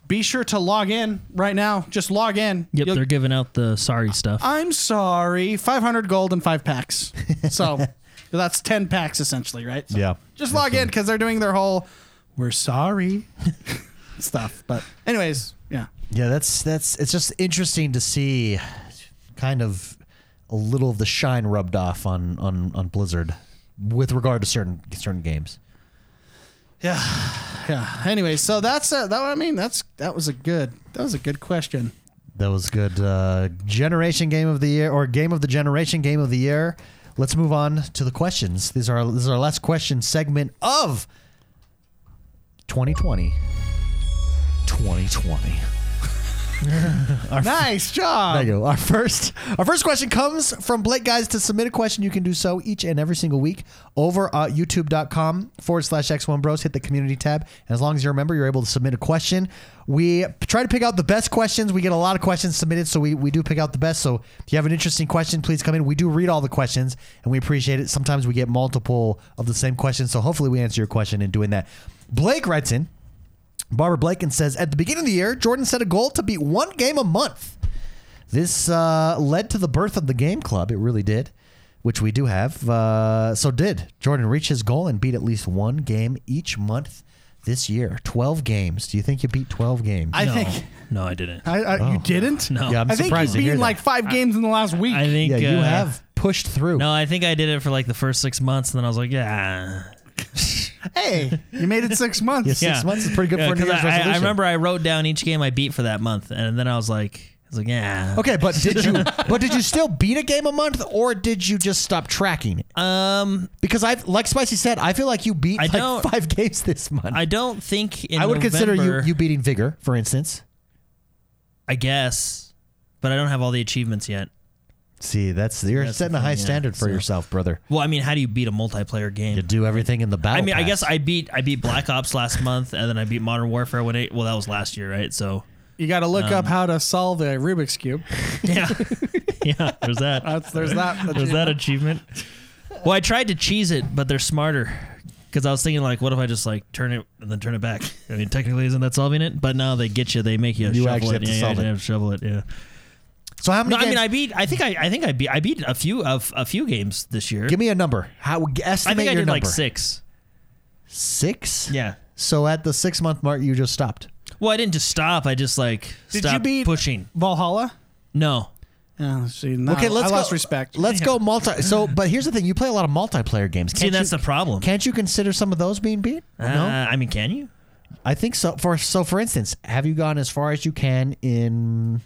be sure to log in right now. Just log in. Yep, You'll- they're giving out the sorry stuff. i'm sorry. 500 gold and five packs. So that's 10 packs essentially right So Yeah. just log in because they're doing their whole we're sorry stuff but anyways yeah yeah? That's that's it's just interesting to see, kind of a little of the shine rubbed off on on on Blizzard with regard to certain certain games. Yeah, yeah. Anyway, so that's uh, that. I mean, that's that was a good that was a good question. That was good. Uh, generation game of the year or game of the generation game of the year. Let's move on to the questions. These are this is our last question segment of 2020. 2020. Nice job. There you go. Our first our first question comes from Blake guys. To submit a question, you can do so each and every single week over at youtube.com forward slash X1 Bros. Hit the community tab. And as long as you're a member, you're able to submit a question. We try to pick out the best questions. We get a lot of questions submitted, so we, we do pick out the best. So if you have an interesting question, please come in. We do read all the questions and we appreciate it. Sometimes we get multiple of the same questions. So hopefully we answer your question in doing that. Blake writes in Barbara Blaken says At the beginning of the year, Jordan set a goal to beat one game a month. This uh, led to the birth of the game club. It really did, which we do have. Uh, so, did Jordan reach his goal and beat at least one game each month this year? 12 games. Do you think you beat 12 games? I no, think no, I didn't. I, I, you didn't. No. Yeah, I'm I think surprised you've to hear beaten that. like five games in the last week. I think yeah, you uh, have pushed through. No, I think I did it for like the first six months, and then I was like, yeah, hey, you made it six months. Yeah, six yeah. months is pretty good Yeah, for a New 'cause Year's I, I resolution. remember I wrote down each game I beat for that month, and then I was like, I was like, yeah. Okay, but did you? but did you still beat a game a month, or did you just stop tracking it? Um, Because I, like Spicy said, I feel like you beat I like don't- five games this month. I don't think in I would consider you November- you beating Vigor, for instance. I guess, but I don't have all the achievements yet. See, that's you're That's the setting a high thing, yeah, standard for so- yourself, brother. Well, I mean, how do you beat a multiplayer game? You do everything in the battle. I mean, I pass. guess I beat I beat Black Ops last month, and then I beat Modern Warfare when it. Well, that was last year, right? So, You got to look Um, up how to solve a Rubik's cube. yeah, yeah. There's that. That's there's that. There's that achievement. Well, I tried to cheese it, but they're smarter. Because I was thinking, like, what if I just like turn it and then turn it back? I mean, technically, isn't that solving it? But now they get you. They make you, You shovel actually it. have to yeah, solve you it. have to shovel it. Yeah. So how many? No, I mean, I beat. I think I. I think I beat. I beat a few of a few games this year. give me a number. How I estimate think I your did number? like six. Six. Yeah. So at the six month mark, you just stopped. Well, I didn't just stop. I just like Did stopped you beat pushing. Valhalla? No. Yeah. See, now Okay, let's I lost go. respect. Let's go multi. So, but here's the thing: you play a lot of multiplayer games. See, Can't that's you, the problem. Can't you consider some of those being beat? Uh, no, I mean, can you? I think so. For so, for instance, have you gone as far as you can in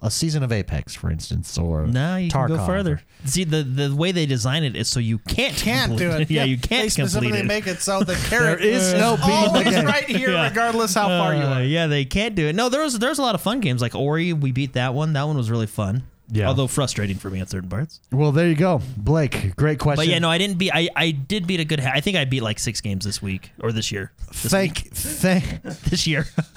a season of Apex, for instance, or No, you can Tarkov go further. See, the the way they design it is so you can't can't do it. yeah, you can't complete specifically it. make it so the carrot is no beating the always game. right here, Yeah. regardless how far you Uh, are. yeah, they can't do it. No, there was there's a lot of fun games like Ori. We beat that one. That one was really fun. Yeah. Although frustrating for me at certain parts. Well, there you go, Blake. Great question. But yeah, no, I didn't beat. I, I did beat a good. Ha- I think I beat like six games this week or this year. This Thank, thank, this year.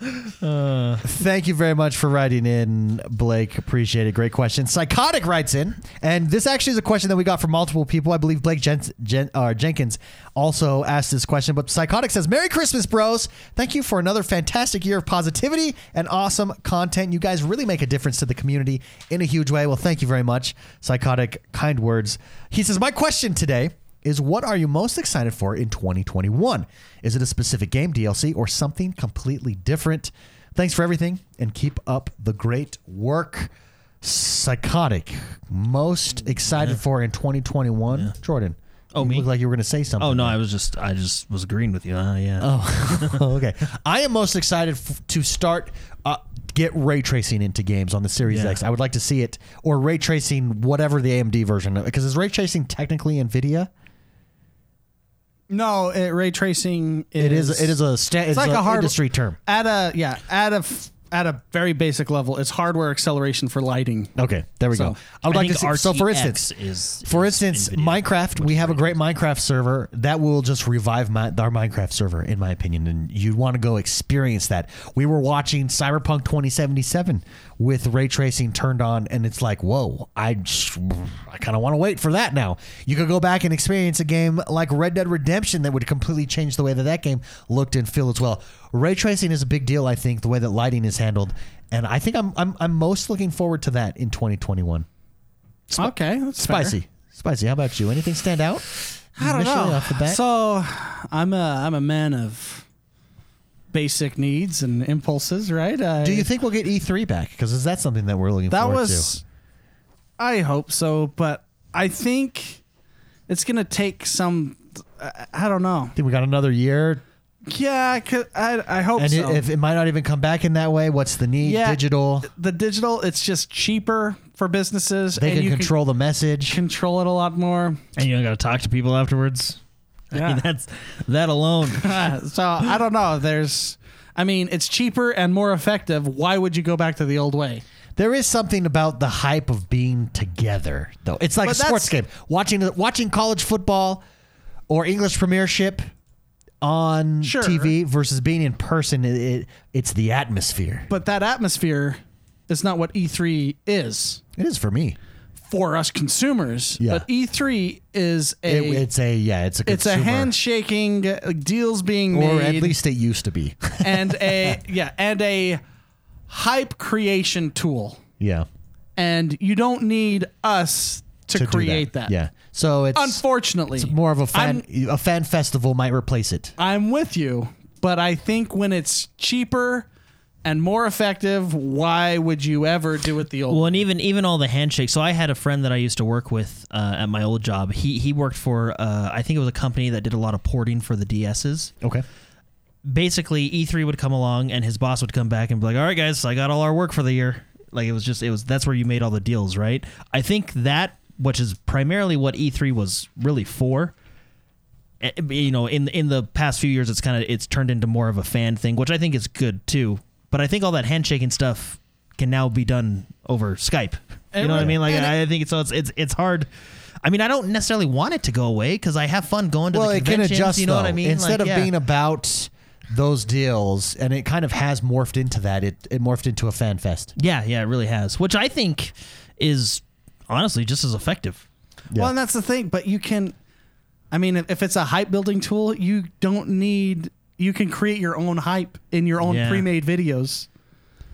thank you very much for writing in, Blake. Appreciate it. Great question. Psychotic writes in, and this actually is a question that we got from multiple people. I believe Blake Jen, Jen, uh, Jenkins also asked this question. But Psychotic says, "Merry Christmas, bros! Thank you for another fantastic year of positivity and awesome content. You guys really make a difference to the community in a huge way. Well, thank you very much, Psychotic. Kind words." He says, "My question today." is what are you most excited for in 2021? Is it a specific game, DLC, or something completely different? Thanks for everything and keep up the great work. Psychotic. Most excited for in 2021? Jordan. Oh, you me? Look like you were going to say something. Oh no, I was just I just was agreeing with you. Uh, yeah. Oh, okay. I am most excited f- to start uh, get ray tracing into games on the Series Yeah. X. I would like to see it or ray tracing whatever the AMD version because is ray tracing technically NVIDIA? No, it, ray tracing. Is, It is. It is a sta- it's, like a, a hard- industry term. at a yeah at a f- at a very basic level. It's hardware acceleration for lighting. Okay, there we So, go. I would like to see. So, for instance, is for is instance, NVIDIA. Minecraft, we have a great Minecraft server that will just revive my, our Minecraft server, in my opinion. And you'd want to go experience that. We were watching Cyberpunk 2077 with ray tracing turned on, and it's like, whoa, I just, I kind of want to wait for that now. You could go back and experience a game like Red Dead Redemption that would completely change the way that that game looked and feel as well. Ray tracing is a big deal, I think, the way that lighting is handled. And I think I'm, I'm, I'm most looking forward to that in 2021. okay, that's fair. Spicy. Spicy. How about you? Anything stand out? I don't know. Off the bat? So I'm a I'm a man of basic needs and impulses, right? I, Do you think we'll get E3 back? Because is that something that we're looking that forward was? I hope so, but I think it's gonna take some. I, I don't know. to? think we got another year, Yeah, I could, I, I hope and so. it, if it might not even come back in that way, what's the need? Yeah. Digital. the digital, it's just cheaper for businesses. They and can you control the message. control it a lot more. and you don't got to talk to people afterwards. I mean, that's that alone. so I don't know. There's, I mean, it's cheaper and more effective. Why would you go back to the old way? There is something about the hype of being together, though. It's like But a sports game. that's- Watching watching college football or English Premiership on Sure. TV versus being in person. It, it it's the atmosphere. But that atmosphere is not what E3 is It is for me. For us consumers. Yeah. But E3 is a It, it's a yeah. It's a it's a consumer. handshaking, uh, deals being made. or made, at least it used to be. and a yeah, and a hype creation tool. yeah. And you don't need us to, do create that. Yeah. So it's Unfortunately, it's more of a fan a fan festival might replace it. I'm with you, but I think when it's cheaper and more effective, why would you ever do it the old Well, way? and even even all the handshakes. So I had a friend that I used to work with uh, at my old job. He he worked for uh, I think it was a company that did a lot of porting for the DSs. Okay. Basically, E3 would come along and his boss would come back and be like, "All right, guys, I got all our work for the year." Like it was just it was that's where you made all the deals, right? I think that which is primarily what E3 was really for. eh, You know, in in the past few years, it's kind of it's turned into more of a fan thing, which I think is good too. But I think all that handshaking stuff can now be done over Skype. You know what I mean? Like it- I think it's so it's it's it's hard. I mean, I don't necessarily want it to go away because I have fun going to Well, the it can adjust. you know though. what I mean? Instead Like, of yeah. being about those deals, and it kind of has morphed into that. It it morphed into a fan fest. Yeah, yeah, it really has. Which I think is honestly just as effective. Yeah. Well, and that's the thing. But you can, I mean, if, if it's a hype building tool, you don't need. You can create your own hype in your own Yeah. pre-made videos.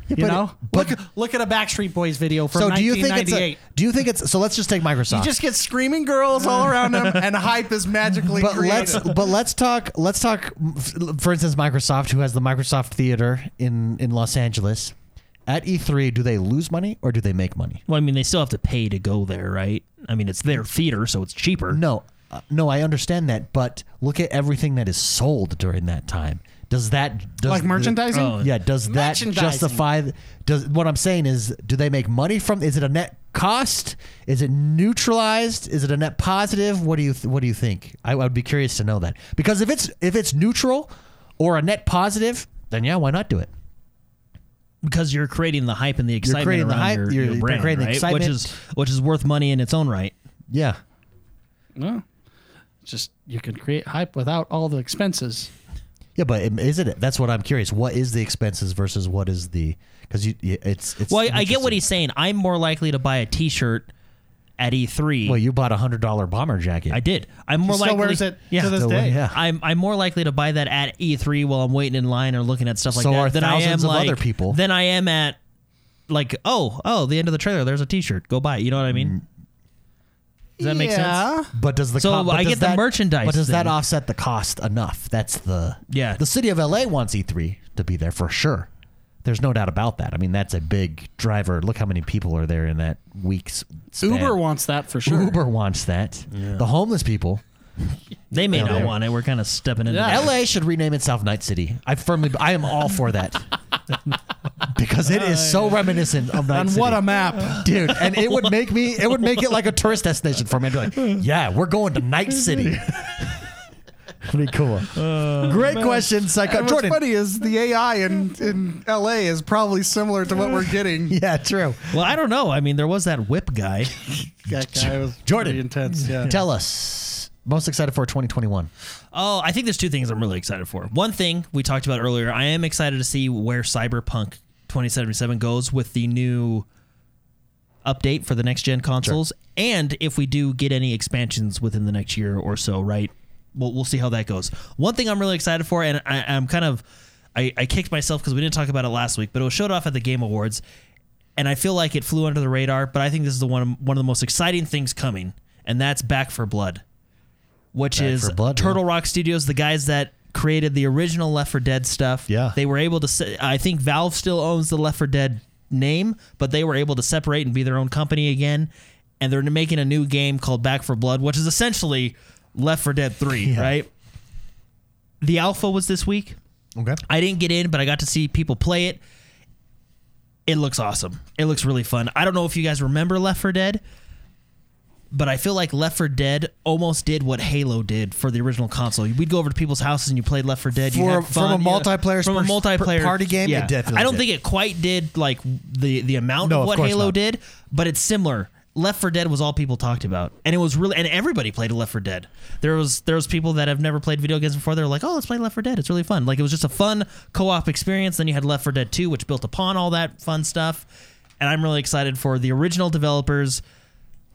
You but- know, but- look look at a Backstreet Boys video from So do you think it's 1998. a, do you think it's so? Let's just take Microsoft. you just get screaming girls all around them, and hype is magically but created. let's but let's talk let's talk f- for instance Microsoft who has the Microsoft Theater in in Los Angeles at E3 do they lose money or do they make money? Well, I mean, they still have to pay to go there, right? I mean, it's their theater, so it's cheaper. No, uh, no, I understand that, but look at everything that is sold during that time. Does that does like merchandising. Oh. Yeah, does that justify? Does what I'm saying is, do they make money from? Is it a net cost? Is it neutralized? Is it a net positive? What do you th- What do you think? I would be curious to know that because if it's if it's neutral or a net positive, then yeah, why not do it? because you're creating the hype and the excitement creating the around hype, your, you're- your you're brand, creating the right? excitement. which is which is worth money in its own right. Yeah. Well, just you can create hype without all the expenses. Yeah, but im- is it? That's what I'm curious. What is the expenses versus what is the? Because you, it's it's. Well, I, I get what he's saying. I'm more likely to buy a T-shirt at E3. Well, you bought a hundred dollar bomber jacket. I did. I'm more still likely. wears it yeah. to this So, day. yeah. I'm I'm more likely to buy that at E3 while I'm waiting in line or looking at stuff like So that are than I am thousands of like other people. than I am at like oh oh the end of the trailer there's a T-shirt go buy it. You know what I Mm. mean? Does that make yeah. sense? But does the So, co- but I does get the merchandise But does that thing. offset the cost enough? That's the Yeah. The city of LA wants E3 to be there for sure. There's no doubt about that. I mean, that's a big driver. Look how many people are there in that week's span. Uber wants that for sure. Uber wants that. The homeless people. They may Yeah. not want it. We're kind of stepping into Yeah. that. LA should rename itself Night City. I firmly, I am all for that because it is so reminiscent of Night And City. what a map. dude and it would make me it would make it like a tourist destination for me I'd be like yeah we're going to night city pretty cool oh, great question psycho And what's funny is the AI in, in LA is probably similar to what we're getting. yeah true Well, I don't know. I mean, there was that whip guy. That guy was Jordan. pretty intense. Yeah. tell us most excited for 2021 Oh, I think there's two things I'm really excited for. One thing we talked about earlier, I am excited to see where Cyberpunk 2077 goes with the new update for the next gen consoles, and if we do get any expansions within the next year or so, right? We'll, we'll see how that goes. One thing I'm really excited for, and I, I'm kind of, I, I kicked myself because we didn't talk about it last week, but it was showed off at the Game Awards, and I feel like it flew under the radar. But I think this is the one one of the most exciting things coming, and that's Back 4 Blood which Back is Blood, Turtle Rock Studios, the guys that created the original Left 4 Dead stuff. Yeah. They were able to I think Valve still owns the Left 4 Dead name, but they were able to separate and be their own company again. And they're making a new game called Back 4 Blood, which is essentially Left 4 Dead 3, right? The alpha was this week. okay I didn't get in, but I got to see people play it. It looks awesome. It looks really fun. I don't know if you guys remember Left 4 Dead, but I feel like Left 4 Dead almost did what Halo did for the original console. We'd go over to people's houses and you played Left 4 Dead. you For- had from fun, a you- multiplayer from a multiplayer party game, Yeah, definitely I don't did. think it quite did like the the amount No, of of what course Halo not. did, but it's similar. Left 4 Dead was all people talked about, and it was really and everybody played Left 4 Dead. There was there was people that have never played video games before. They're like, "Oh, let's play Left 4 Dead. It's really fun." Like it was just a fun co-op experience. Then you had Left 4 Dead 2, which built upon all that fun stuff. And I'm really excited for the original developers.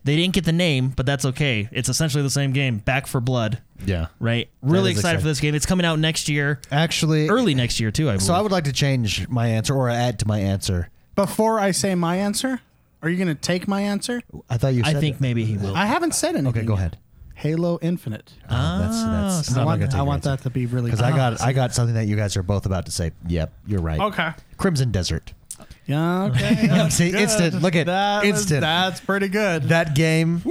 They didn't get the name, but that's okay. It's essentially the same game, Back 4 Blood, yeah right? Really is excited exciting. for this game. It's coming out next year, actually early next year too. I believe. so i would like to change my answer or add to my answer Before I say my answer, are you going to take my answer? i thought you I said think it. maybe he will. I haven't said anything. okay go ahead Halo Infinite. oh, that's that's ah, I I'm not want, gonna take I your want answer. that to be really because I got ah, I got something that you guys are both about to say. Yep, you're right. Okay. Crimson Desert. Yeah, okay. See, instant. Look at That was- instant. that's pretty good. that game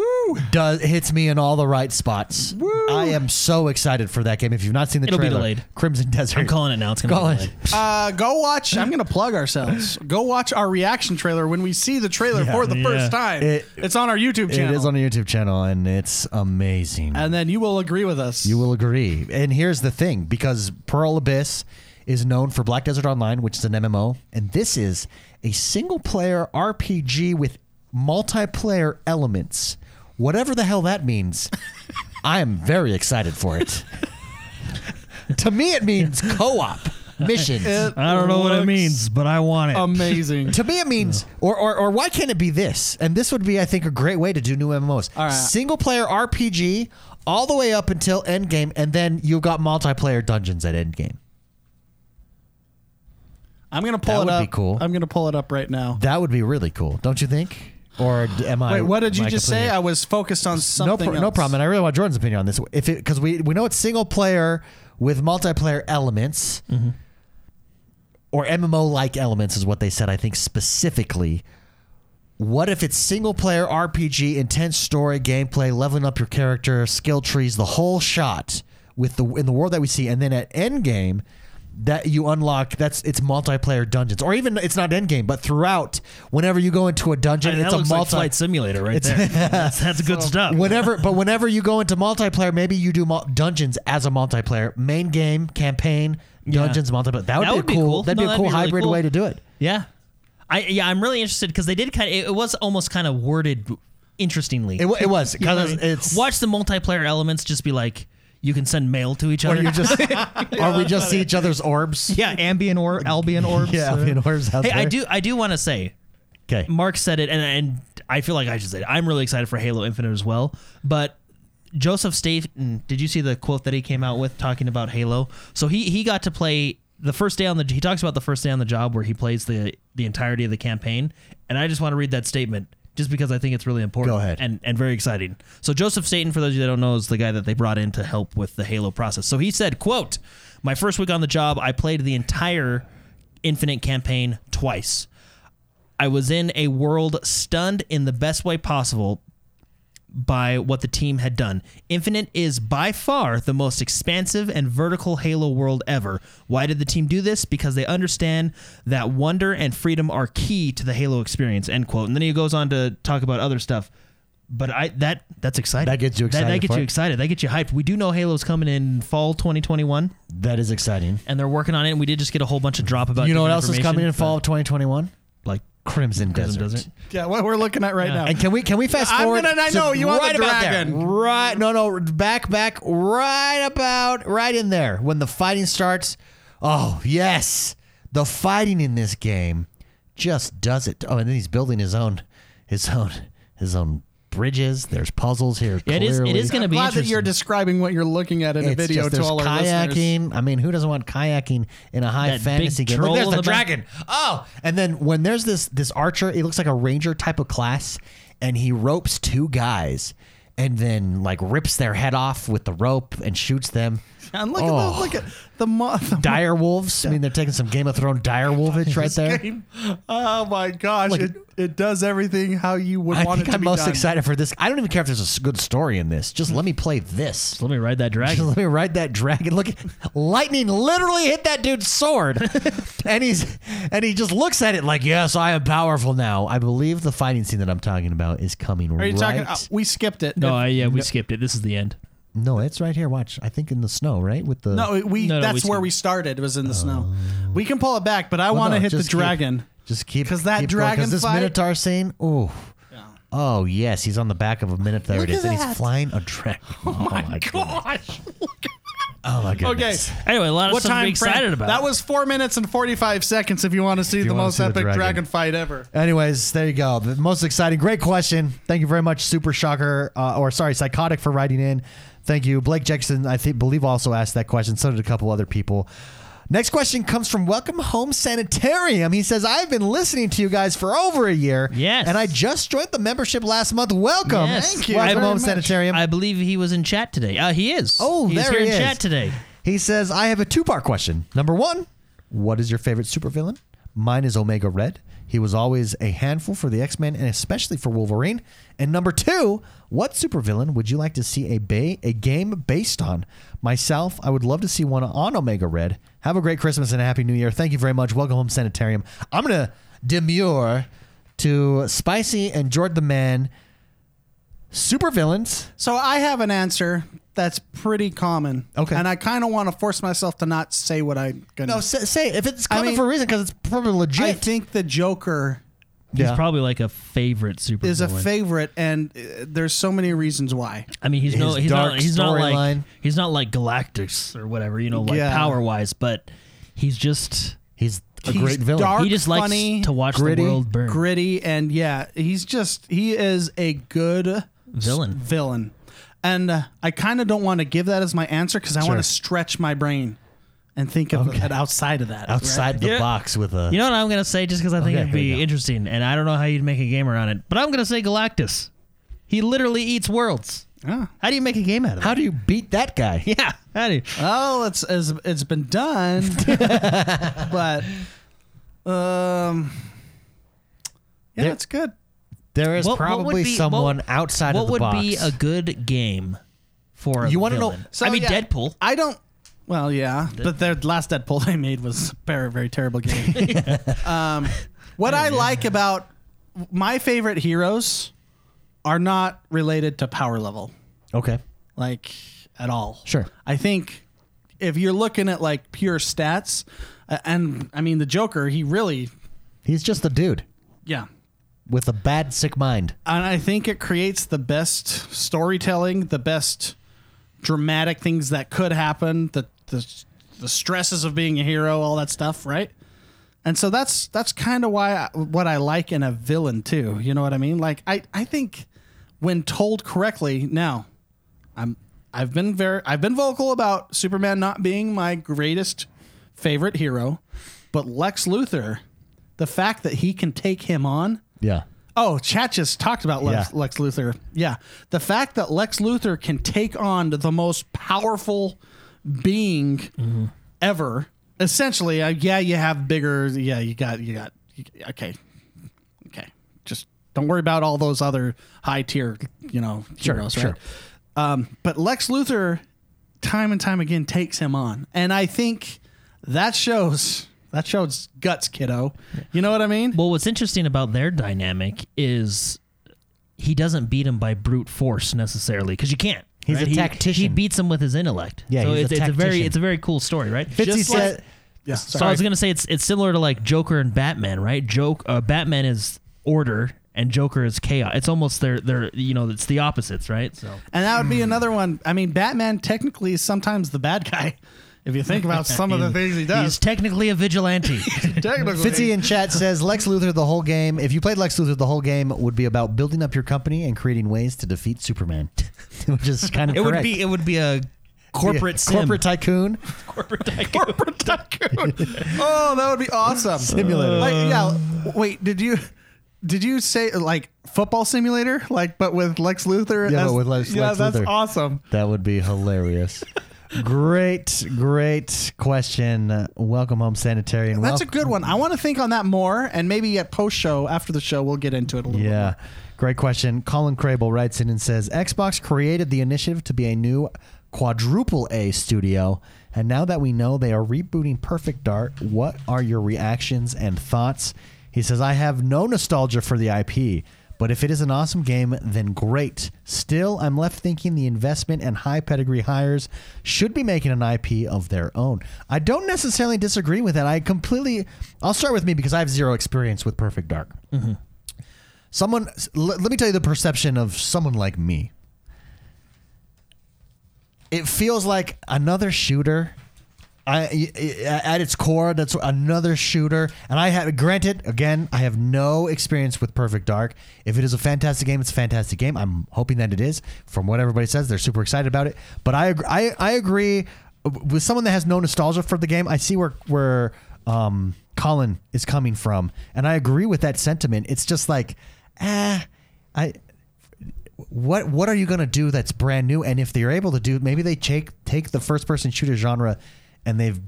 does hits me in all the right spots. I am so excited for that game. If you've not seen the It'll be trailer, delayed. Crimson Desert. I'm calling it now. It's gonna Call be it. delayed. Uh, go watch. I'm going to plug ourselves. Go watch our reaction trailer when we see the trailer for the Yeah. first time. It- it's on our YouTube channel. It is on the YouTube channel, and it's amazing. and then you will agree with us. You will agree. And here's the thing because Pearl Abyss is known for Black Desert Online, which is an MMO, and this is a single player RPG with multiplayer elements. Whatever the hell that means, I am very excited for it. to me, it means co op missions. I don't know what it Looks means, but I want it. Amazing. to me, it means, or, or, or why can't it be this? And this would be, I think, a great way to do new MMOs. All right. Single player RPG all the way up until endgame, and then you've got multiplayer dungeons at endgame. I'm going to pull That it would up. be cool. I'm going to pull it up right now. That would be really cool, don't you think? Or d- am I? Wait, what did am you I just say? I was focused on no, something. pro- no else. problem. And I really want Jordan's opinion on this. If it because we we know it's single player with multiplayer elements, Mm-hmm. or MMO like elements is what they said. I think specifically. What if it's single player RPG, intense story, gameplay, leveling up your character, skill trees, the whole shot with the in the world that we see, and then at end game, that you unlock that's it's multiplayer dungeons, or even it's not end game, but throughout, whenever you go into a dungeon, And it's that a looks like multi. flight simulator right there. that's, that's good stuff. whenever, but whenever you go into multiplayer, maybe you do mul- dungeons as a multiplayer, main game, campaign, dungeons, multiplayer. That would That be would be cool. cool. That'd No, be a that'd cool be really hybrid cool. way to do it. Yeah, I yeah I'm really interested because they did kind of it, was almost kind of worded interestingly. It, it was You know because mean? it's watch the multiplayer elements just be like you can send mail to each or other. you just or we just see each other's orbs. Yeah, ambient or Albion orbs. Yeah, mean, orbs out hey, I do I do want to say Okay. Mark said it, and and I feel like I should say it. I'm really excited for Halo Infinite as well. But Joseph Staten, did you see the quote that he came out with talking about Halo? So he he got to play the first day on the. He talks about the first day on the job where he plays the the entirety of the campaign, and I just want to read that statement. Just because I think it's really important Go ahead. and, and very exciting. So Joseph Staten, for those of you that don't know, is the guy that they brought in to help with the Halo process. So he said, quote, My first week on the job, I played the entire Infinite campaign twice. I was in a world stunned in the best way possible by what the team had done. Infinite is by far the most expansive and vertical Halo world ever. Why did the team do this? Because they understand that wonder and freedom are key to the Halo experience. End quote. And then he goes on to talk about other stuff. But I that that's exciting. That gets you That, that excited gets you it? excited. That gets you hyped. We do know Halo's coming in fall 2021, That is exciting. and they're working on it. And we did just get a whole bunch of drop about. You know what else is coming in fall of 2021? Like Crimson, Crimson Desert. Desert. Yeah, what we're looking at right Yeah. now. And can we can we fast I'm forward? gonna- I to know, you want the right about there. dragon. Right? No, no. Back, back. Right about right in there when the fighting starts. Oh yes, the fighting in this game just does it. Oh, and then he's building his own, his own, his own bridges. There's puzzles here. Yeah, it is- it clearly. is gonna be glad that you're interesting. describing what you're looking at in a It's video just, to all our listeners. kayaking. I mean, who doesn't want kayaking in a high That fantasy game? Look, there's in the, the back. dragon. Oh, and then when there's this this archer, he looks like a ranger type of class, and he ropes two guys, and then like rips their head off with the rope and shoots them. And look Oh. at the, look at the, mo- the Dire wolves. I mean, they're taking some Game of Thrones dire wolvage right there. game. Oh my gosh, Look, it, it does everything how you would I want think it to I'm be most done. excited for this. I don't even care if there's a good story in this. Just let me play this. let me ride that dragon. Just let me ride that dragon. Look, lightning literally hit that dude's sword, and he's and he just looks at it like, "Yes, I am powerful now." I believe the fighting scene that I'm talking about is coming Are you right. talking? uh, we skipped it. No, I, yeah, we skipped it. This is the end. No, it's right here. Watch. I think in the snow, right? With the no, we. No, no, that's we where we started. It was in the snow. We can pull it back, but I Well, want to no, hit the dragon. just keep- dragon. just keep 'Cause that keep going, dragon this fight- Minotaur scene. Ooh. Oh yes, he's on the back of a Minotaur. Look it is, at and that. he's flying a dragon. Oh, my Gosh. Oh my gosh. Okay. goodness. Anyway, a lot of What stuff to time be excited frame? about. That was four minutes and forty-five seconds. If you want to see the wanna most see the epic dragon. dragon. fight ever. Anyways, there you go. The most exciting, great question. Thank you very much, Super Shocker, uh, or sorry, Psychotic for writing in. Thank you, Blake Jackson. I think believe also asked that question. So did a couple other people. Next question comes from Welcome Home Sanitarium. He says, "I've been listening to you guys for over a year. Yes. and I just joined the membership last month. Welcome, Yes. Thank you Welcome very Home much. Sanitarium. I believe he was in chat today. Uh, he is. Oh, He's there here he in is. chat today. He says, I have a two part question. Number one, what is your favorite supervillain? Mine is Omega Red. He was always a handful for the X Men and especially for Wolverine. And number two, what supervillain would you like to see a ba- a game based on? Myself, I would love to see one on Omega Red. Have a great Christmas and a happy New Year. Thank you very much. Welcome home, Sanitarium. I'm gonna demure to Spicy and Jordan the Man. Supervillains. So I have an answer that's pretty common. Okay. And I kind of want to force myself to not say what I'm gonna. No, say, say if it's I coming mean, for a reason because it's probably legit. I think the Joker He's Yeah. probably like a favorite super. is a favorite, and uh, there's so many reasons why. I mean, he's no, he's dark not, he's not like storyline. he's not like Galactus or whatever, you know, like Yeah. power wise, but he's just He's a He's great villain. dark. he just likes funny, to watch gritty, the world burn. Gritty, and yeah, he's just he is a good Villain. Villain, and uh, I kind of don't want to give that as my answer because I Sure. want to stretch my brain and think of it outside of that. outside right? the Yeah. box with a. You know what I'm gonna say, just because I think Okay, it'd here we be go. interesting, and I don't know how you'd make a game around it, but I'm gonna say Galactus. He literally eats worlds. Yeah. How do you make a game out of it? how it? do you beat that guy? Yeah, how do you? Well, it's it's, it's been done, but um, yeah, There- it's good. There is What- what would probably be- someone what- outside What of the box. What would box. be a good game for a You wanna know- So, I mean, yeah, Deadpool. I don't. Well, yeah, but their last Deadpool they made was a very, very terrible game. um, what I like about my favorite heroes are not related to power level, okay. like at all. Sure. I think if you're looking at like pure stats, uh, and I mean the Joker, he really He's just a dude Yeah. With a bad, sick mind. And I think it creates the best storytelling, the best dramatic things that could happen, the the, the stresses of being a hero, all that stuff, right? And so that's that's kind of why I, what I like in a villain too. You know what I mean? Like I I think when told correctly, now I'm I've been very I've been vocal about Superman not being my greatest favorite hero, but Lex Luthor, the fact that he can take him on Yeah. Oh, chat just talked about Lex, Yeah. Lex Luthor. Yeah. The fact that Lex Luthor can take on the most powerful being ever. Essentially, uh, yeah, you have bigger. Yeah, you got, you got, you, okay. Okay. Just don't worry about all those other high tier, you know, heroes, sure. right? Um, but Lex Luthor, time and time again, takes him on. And I think that shows. That shows guts, kiddo. You know what I mean? Well, what's interesting about their dynamic is he doesn't beat him by brute force necessarily because you can't. He's right? a tactician. He, beats him with his intellect. Yeah, so he's a it's, it's a very it's a very cool story, right? Fitzy Just like- said, Yeah. So I was gonna say it's it's similar to like Joker and Batman, right? Joke uh, Batman is order and Joker is chaos. It's almost they're they're you know it's the opposites, right? So And that would be another one. I mean, Batman technically is sometimes the bad guy. If you think about some of the things he does, he's technically a vigilante. technically, Fitzy in chat says Lex Luthor the whole game. If you played Lex Luthor, the whole game would be about building up your company and creating ways to defeat Superman, which is kind of it would correct. be it would be a corporate Yeah, sim. corporate tycoon. corporate tycoon. corporate tycoon. oh, that would be awesome. Simulator. Like, yeah. Wait, did you did you say like football simulator? Like, but with Lex Luthor? Yeah, as- but with Lex- yeah, Lex that's Luthor. awesome. That would be hilarious. Great, great question. Welcome home, sanitarian. That's a good one. I want to think on that more, and maybe at post show after the show we'll get into it a little. Yeah. Great question. Colin Crable writes in and says Xbox created the initiative to be a new quadruple A studio. And now that we know they are rebooting Perfect Dark, what are your reactions and thoughts? He says, I have no nostalgia for the IP, but if it is an awesome game, then great. Still, I'm left thinking the investment and high pedigree hires should be making an IP of their own. I don't necessarily disagree with that. I completely. I'll start with me because I have zero experience with Perfect Dark. Mm-hmm. Someone, let, let me tell you the perception of someone like me. It feels like another shooter. I, at its core, that's another shooter. And I have, granted, again, I have no experience with Perfect Dark. If it is a fantastic game, it's a fantastic game. I'm hoping that it is. From what everybody says, they're super excited about it. But I, I, I agree with someone that has no nostalgia for the game. I see where where um, Colin is coming from, and I agree with that sentiment. It's just like, ah, I what what are you going to do that's brand new and if they're able to do maybe they take take the first person shooter genre and they've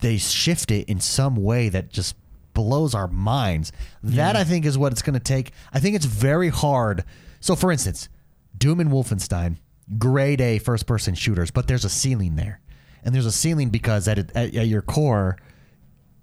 they shift it in some way that just blows our minds. That i think is what it's going to take. I think it's very hard. So for instance doom and wolfenstein grade a first person shooters but there's a ceiling there. And there's a ceiling because at, at, at your core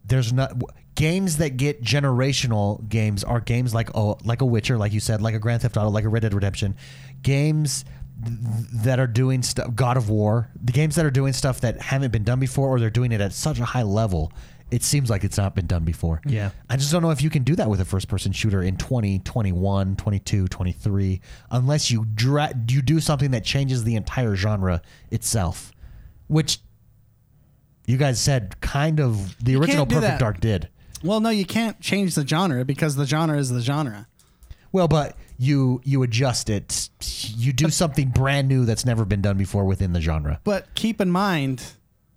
there's not games that get generational games are games like oh like a Witcher, like you said, like a Grand Theft Auto, like a Red Dead Redemption, games that are doing stuff. God of War, the games that are doing stuff that haven't been done before, or they're doing it at such a high level. It seems like it's not been done before. Yeah. I just don't know if you can do that with a first person shooter in 20, 21, 22, 23, unless you dra- you do something that changes the entire genre itself, which you guys said kind of the You original Perfect that. Dark did. Well, no, you can't change the genre because the genre is the genre. Well, but you you adjust it. You do something brand new that's never been done before within the genre. But keep in mind,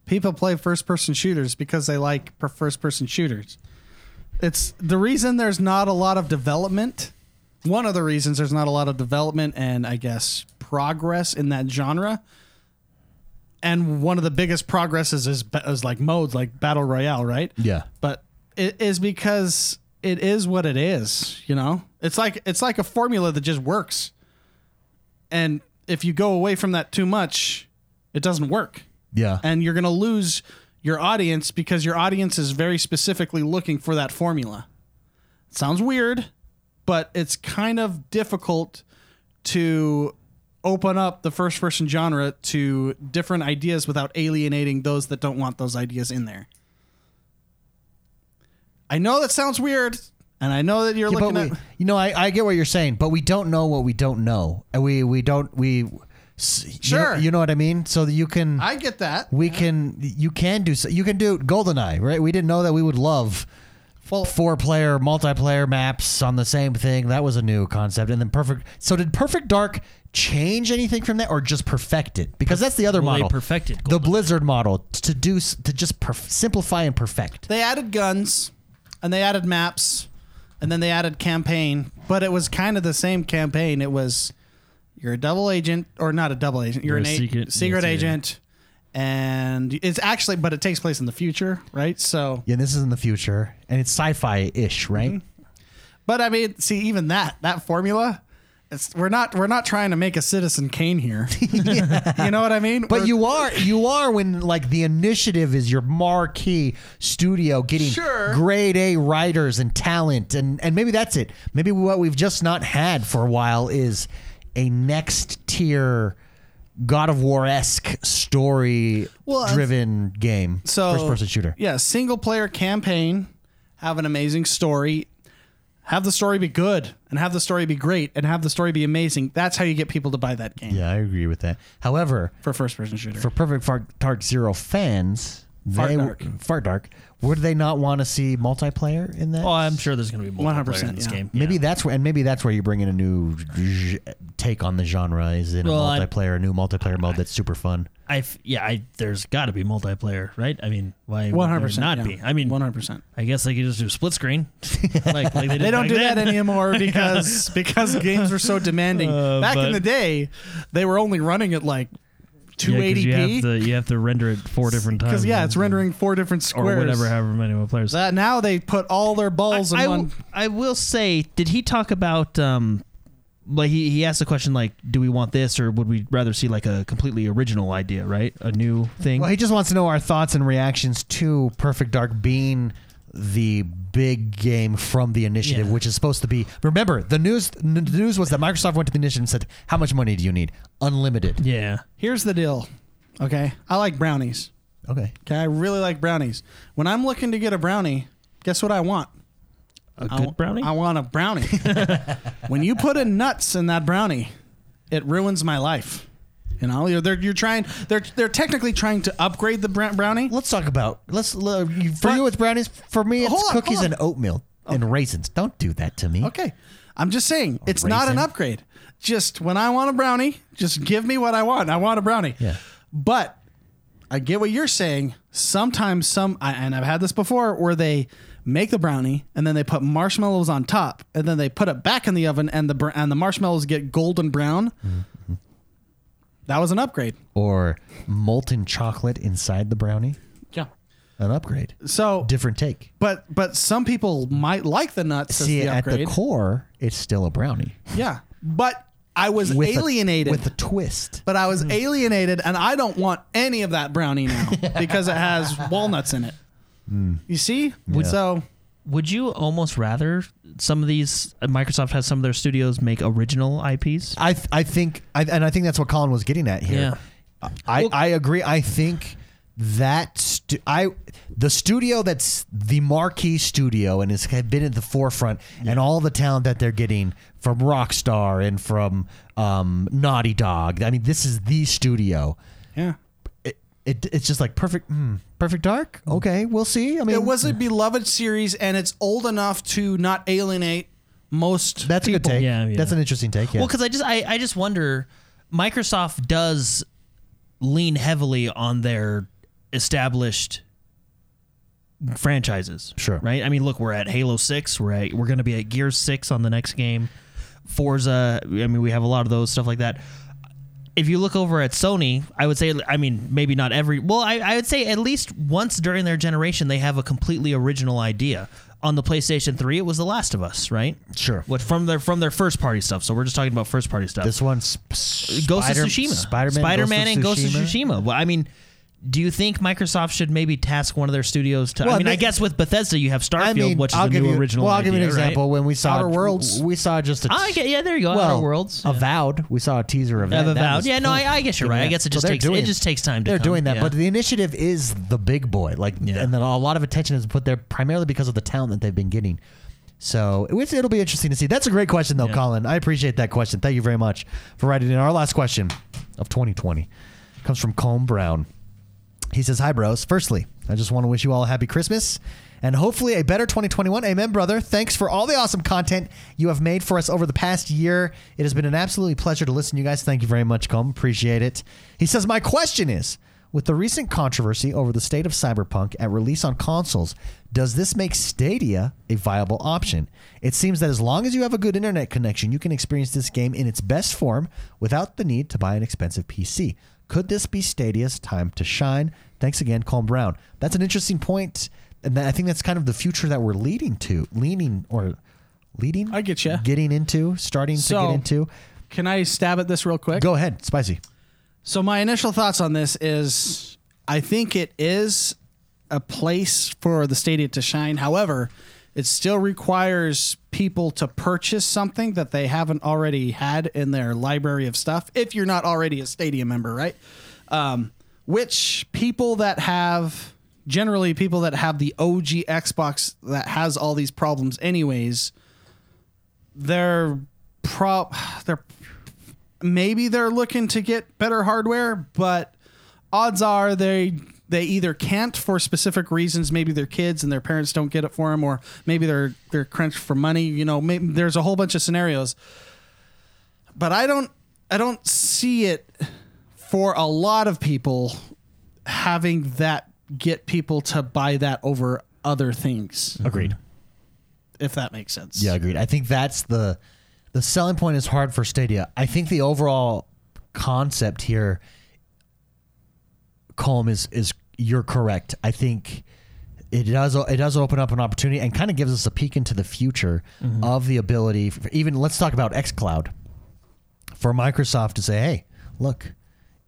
people play first person shooters because they like first person shooters. It's the reason there's not a lot of development. One of the reasons there's not a lot of development and I guess progress in that genre. And one of the biggest progresses is, is like modes like battle royale, right? Yeah. but it is because it is what it is you know it's like it's like a formula that just works and if you go away from that too much it doesn't work Yeah. and you're going to lose your audience because your audience is very specifically looking for that formula sounds weird but it's kind of difficult to open up the first person genre to different ideas without alienating those that don't want those ideas in there I know that sounds weird. And I know that you're Yeah, but looking we, at. you know, I, I get what you're saying, but we don't know what we don't know, and we we don't we. s- you know- Sure. you know, what I mean. So that you can, I get that. we can, you can do, so- you can do Goldeneye, right? We didn't know that we would love Well- four player multiplayer maps on the same thing. That was a new concept, and then perfect. So did Perfect Dark change anything from that, or just perfect it? Because that's the other Well, they model, perfected the GoldenEye. Blizzard model to do to just perf- simplify and perfect. They added guns, and they added maps, and then they added campaign. But it was kind of the same campaign. It was you're a double agent, or not a double agent. You're, You're an a a- secret- secret agent, and it's actually, but it takes place in the future, right? So, Yeah, this is in the future, and it's sci-fi ish, right? Mm-hmm. but I mean, see, even that that formula. It's, we're not we're not trying to make a Citizen Kane here. You know what I mean? But We're- you are you are when like the initiative is your marquee studio getting Sure. grade A writers and talent and and maybe that's it. Maybe what we've just not had for a while is a next tier God of War esque story Well, driven game. so first person shooter. Yeah, single player campaign, have an amazing story, have the story be good, and have the story be great, and have the story be amazing. That's how you get people to buy that game Yeah, I agree with that. However, for first person shooter. for Perfect Fart Dark Zero fans, Fart they Dark. Fart Dark, would they not want to see multiplayer in that? Oh, I'm sure there's going to be multiplayer 100%, in this yeah. game. Maybe that's where, and maybe that's where you bring in a new j- take on the genre is in Well, a I- multiplayer, a new multiplayer mode that's super fun. I yeah, I there's got to be multiplayer, right? I mean, why would there hundred percent not be? I mean, one hundred percent. I guess they could just do split screen, like, like they. They don't do then. that anymore because because games were so demanding. Uh, Back in the day, they were only running at like Yeah, 'cause you have 280p. to you have to render it four different times. Because yeah, it's rendering four different squares. or whatever, however many players. That now they put all their balls in I, one. I will say, did he talk about um, like he, he asked the question like, do we want this or would we rather see like a completely original idea, right? A new thing. Well, he just wants to know our thoughts and reactions to Perfect Dark being the big game from the initiative, Yeah. which is supposed to be. Remember, the news the news was that Microsoft went to the initiative and said, "How much money do you need? Unlimited." yeah. Here's the deal. Okay, I like brownies. Okay. Okay, I really like brownies. When I'm looking to get a brownie, guess what I want? A I good wa- brownie. I want a brownie. when you put in nuts in that brownie, it ruins my life. You know, you're they're, you're trying. They're they're technically trying to upgrade the bra- brownie. Let's talk about let's uh, you- for But- you it's brownies. For me, it's Hold on, cookies on. and oatmeal and raisins. Don't do that to me. Okay, I'm just saying it's not an raisin? upgrade. Just when I want a brownie, just give me what I want. I want a brownie. Yeah. But I get what you're saying. Sometimes some, I, and I've had this before, where they make the brownie and then they put marshmallows on top, and then they put it back in the oven, and the br- and the marshmallows get golden brown. Mm-hmm. That was an upgrade. Or molten chocolate inside the brownie. Yeah. An upgrade. So, Different take. but but some people might like the nuts See, as the at the core, it's still a brownie. yeah, but I was With a- alienated with a twist. but I was alienated, and I don't want any of that brownie now because it has walnuts in it. You see? So Would you almost rather some of these uh, Microsoft has some of their studios make original IPs? I th- I think I, and I think that's what Colin was getting at here. Yeah. I, Well- I agree. I think that stu- I the studio that's the marquee studio and has been at the forefront and all the talent that they're getting from Rockstar and from um, Naughty Dog. I mean, this is the studio. yeah, It, it it's just like perfect, mm, perfect dark. Okay, we'll see. I mean, it was a beloved series, and it's old enough to not alienate most. that's a good take. Yeah, yeah. That's an interesting take. Yeah. Well, because I just I, I just wonder, Microsoft does lean heavily on their established franchises. Sure. Right. I mean, look, we're at Halo Six. We're at we're going to be at Gears Six on the next game. Forza. I mean, we have a lot of those stuff like that. If you look over at Sony, I would say, I mean, maybe not every. Well, I, I would say at least once during their generation, they have a completely original idea. On the PlayStation Three, it was The Last of Us, right? Sure. What from their from their first party stuff. So we're just talking about first party stuff. this one's Ghost of Tsushima, Spider-Man, Spider-Man, and Ghost of Tsushima. Well, I mean, do you think Microsoft should maybe task one of their studios to? Well, I mean, I guess with Bethesda you have Starfield, I mean, which is I'll a give new you, original. Well, I'll give you an idea, right? example. When we saw Outer Worlds. we saw just a ah, I get, yeah, there you go. well, Outer Worlds, Avowed. We saw a teaser of that. Of That Avowed. was Yeah, no. I, I guess you're right. I guess it just they're takes doing- it just takes time to. They're come. doing that, Yeah. but the initiative is the big boy. Like, Yeah. and then a lot of attention is put there primarily because of the talent that they've been getting. So it, it'll be interesting to see. That's a great question, though, Colin. I appreciate that question. Thank you very much for writing in. Our last question of 2020 comes from Colm Brown. He says, Hi, bros. Firstly, I just want to wish you all a happy Christmas and hopefully a better 2021. Amen, brother. Thanks for all the awesome content you have made for us over the past year. It has been an absolutely pleasure to listen to you guys. Thank you very much, Colm. Appreciate it. He says, My question is with the recent controversy over the state of Cyberpunk at release on consoles, does this make Stadia a viable option? It seems that as long as you have a good internet connection, you can experience this game in its best form without the need to buy an expensive PC. Could this be Stadia's time to shine? Thanks again, Colm Brown. That's an interesting point, and I think that's kind of the future that we're leading to, leaning or leading. I get you. Getting into, starting to get into. Can I stab at this real quick? Go ahead, spicy. So my initial thoughts on this is I think it is a place for the Stadia to shine. However, it still requires people to purchase something that they haven't already had in their library of stuff. If you're not already a Stadia member, right? Um, which people that have generally people that have the OG Xbox that has all these problems, anyways, they're pro they're maybe they're looking to get better hardware, but odds are they they either can't for specific reasons. Maybe their kids and their parents don't get it for them, or maybe they're they're crunched for money. You know, maybe there's a whole bunch of scenarios. But I don't I don't see it for a lot of people having that get people to buy that over other things, mm-hmm. Agreed. if that makes sense. Yeah, agreed. I think that's the the selling point is hard for Stadia. I think the overall concept here, Colm is is you're correct. I think it does it does open up an opportunity and kind of gives us a peek into the future of the ability. For even let's talk about XCloud for Microsoft to say, hey, look,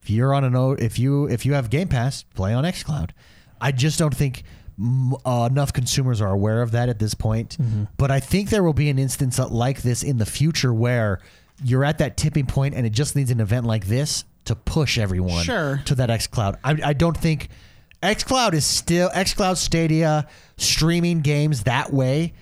if you're on a note, if you if you have Game Pass, play on XCloud. I just don't think uh, enough consumers are aware of that at this point. But I think there will be an instance like this in the future where you're at that tipping point, and it just needs an event like this to push everyone Sure. to that XCloud. I, I don't think XCloud is still XCloud Stadia streaming games that way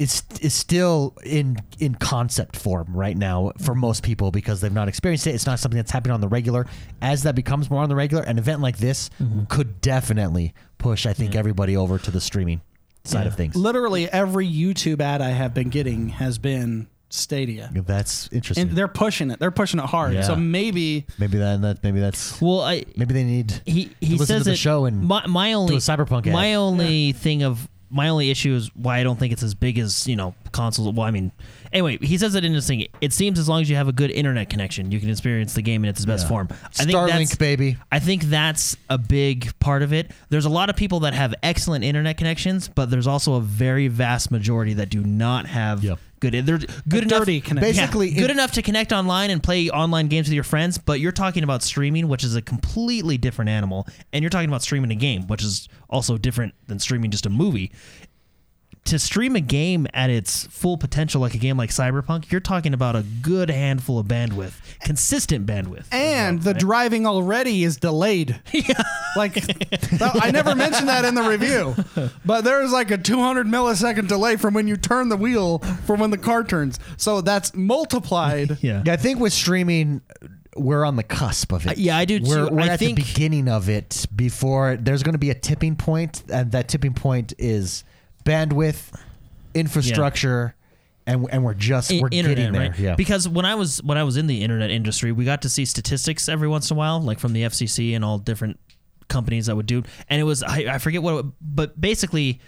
is is still in in concept form right now for most people because they've not experienced it. It's not something that's happening on the regular. As that becomes more on the regular, an event like this mm-hmm. could definitely push. I think everybody over to the streaming side of things. Literally every YouTube ad I have been getting has been Stadia. That's interesting. And they're pushing it. They're pushing it hard. Yeah. So maybe maybe that, that maybe that's Well, I maybe they need he he listen says to the it- show and my my only Cyberpunk ad. my only thing of my only issue is why I don't think it's as big as you know consoles. Well, I mean, anyway, he says it in his thing. It seems as long as you have a good internet connection, you can experience the game in its best Yeah. form. I think Starlink, that's, baby. I think that's a big part of it. There's a lot of people that have excellent internet connections, but there's also a very vast majority that do not have Yep. good. They're good enough. dirty connection. Yeah, Basically, good it- enough to connect online and play online games with your friends. But you're talking about streaming, which is a completely different animal, and you're talking about streaming a game, which is also different than streaming just a movie to stream a game at its full potential, like a game like Cyberpunk, you're talking about a good handful of bandwidth, consistent bandwidth. and the driving already is delayed. Like I never mentioned that in the review, but there's like a 200 millisecond delay from when you turn the wheel from when the car turns. So that's multiplied. yeah. Yeah, I think with streaming, we're on the cusp of it. Uh, yeah, I do We're, we're I at think- the beginning of it before there's going to be a tipping point, and that tipping point is bandwidth, infrastructure, and and we're just we're internet, getting there. right? Yeah, Because when I was when I was in the internet industry, we got to see statistics every once in a while, like from the FCC and all different companies that would do. And it was I, I forget what, it, but basically,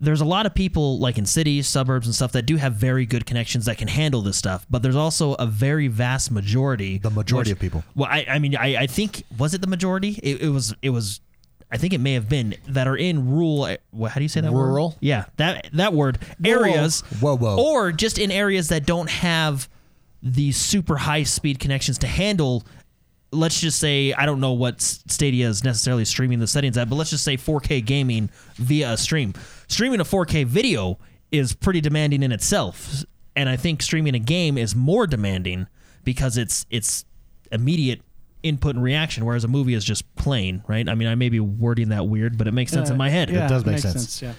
there's a lot of people like in cities, suburbs, and stuff that do have very good connections that can handle this stuff. But there's also a very vast majority, The majority which- of people. Well, I, I mean, I, I think was it the majority? It, it was it was. I think it may have been that are in rural. How do you say that? word? Rural? Yeah, that that word areas. Whoa, whoa. Or just in areas that don't have the super high speed connections to handle. Let's just say I don't know what Stadia is necessarily streaming the settings at, but let's just say 4K gaming via a stream. Streaming a 4K video is pretty demanding in itself, and I think streaming a game is more demanding because it's it's immediate input and reaction, whereas a movie is just plain, right? I mean, I may be wording that weird, but it makes sense in my head. It does make makes sense. Yeah.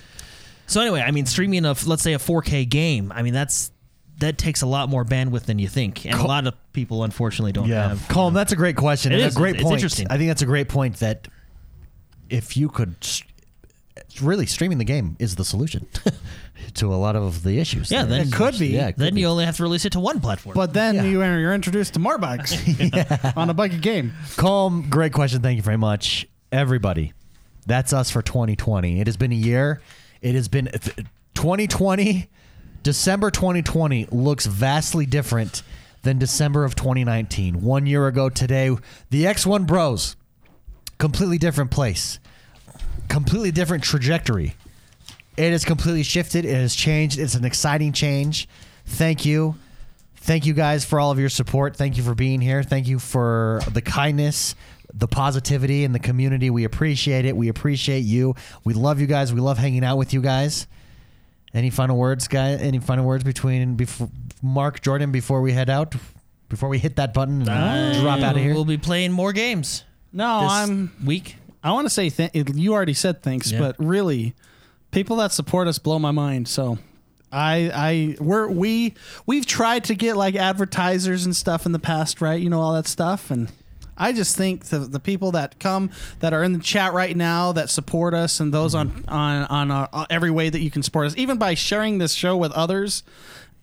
So anyway, I mean, streaming a let's say a 4K game. I mean, that's that takes a lot more bandwidth than you think, and a lot of people unfortunately don't Yeah, have. Colm, that's a great question. It and is. a great It's point. interesting. I think that's a great point. That if you could, s- really streaming the game is the solution to a lot of the issues. Yeah, then- It could be. Yeah, it could Then be. you only have to release it to one platform. But then Yeah. you are, you're introduced to more bugs on a buggy game. Colm, great question. Thank you very much, everybody. That's us for 2020. It has been a year. It has been 2020. December 2020 looks vastly different than December of 2019. One year ago today, the X1 Bros, completely different place, completely different trajectory. It has completely shifted. It has changed. It's an exciting change. Thank you. Thank you guys for all of your support. Thank you for being here. Thank you for the kindness, the positivity, and the community. We appreciate it. We appreciate you. We love you guys. We love hanging out with you guys. Any final words, guys? Any final words between before Mark Jordan before we head out? Before we hit that button and drop out of here? We'll be playing more games. No, this I'm. week. I want to say th- you already said thanks, Yeah. but really, people that support us blow my mind. So. I I we're we we've tried to get like advertisers and stuff in the past, right? You know all that stuff, and I just think the the people that come that are in the chat right now that support us and those on on on uh, uh, every way that you can support us, even by sharing this show with others,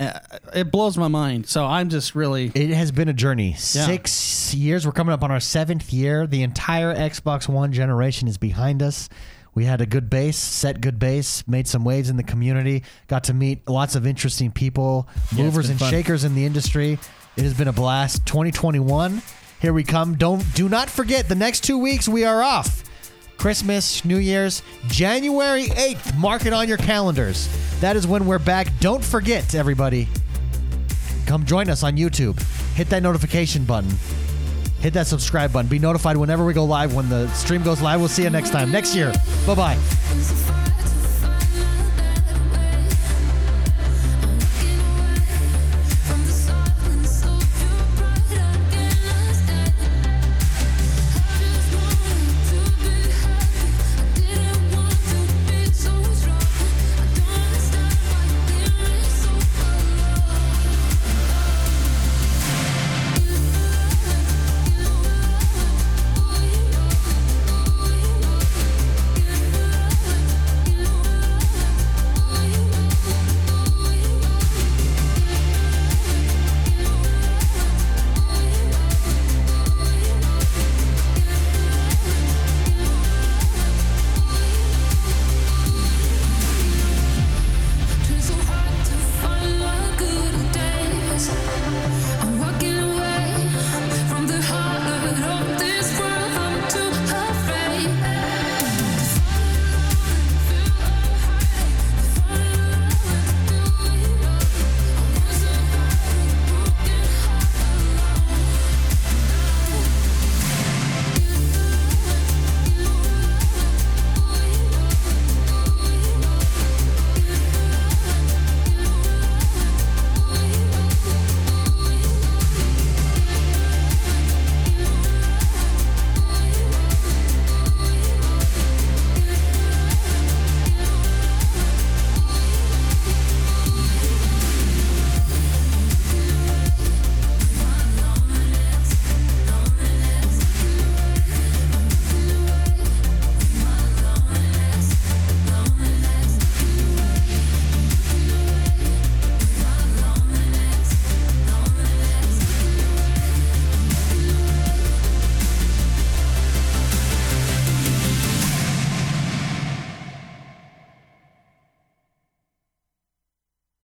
Uh, it blows my mind. So I'm just really It has been a journey. Six years. We're coming up on our seventh year. The entire Xbox One generation is behind us. We had a good base, set good base, made some waves in the community, got to meet lots of interesting people, movers been and fun. shakers in the industry. It has been a blast. 2021, here we come. Don't do not forget the next two weeks we are off. Christmas, New Year's, January 8th. Mark it on your calendars. That is when we're back. Don't forget, everybody. Come join us on YouTube. Hit that notification button. Hit that subscribe button. Be notified whenever we go live. When the stream goes live, we'll see you next time. Next year. Bye bye.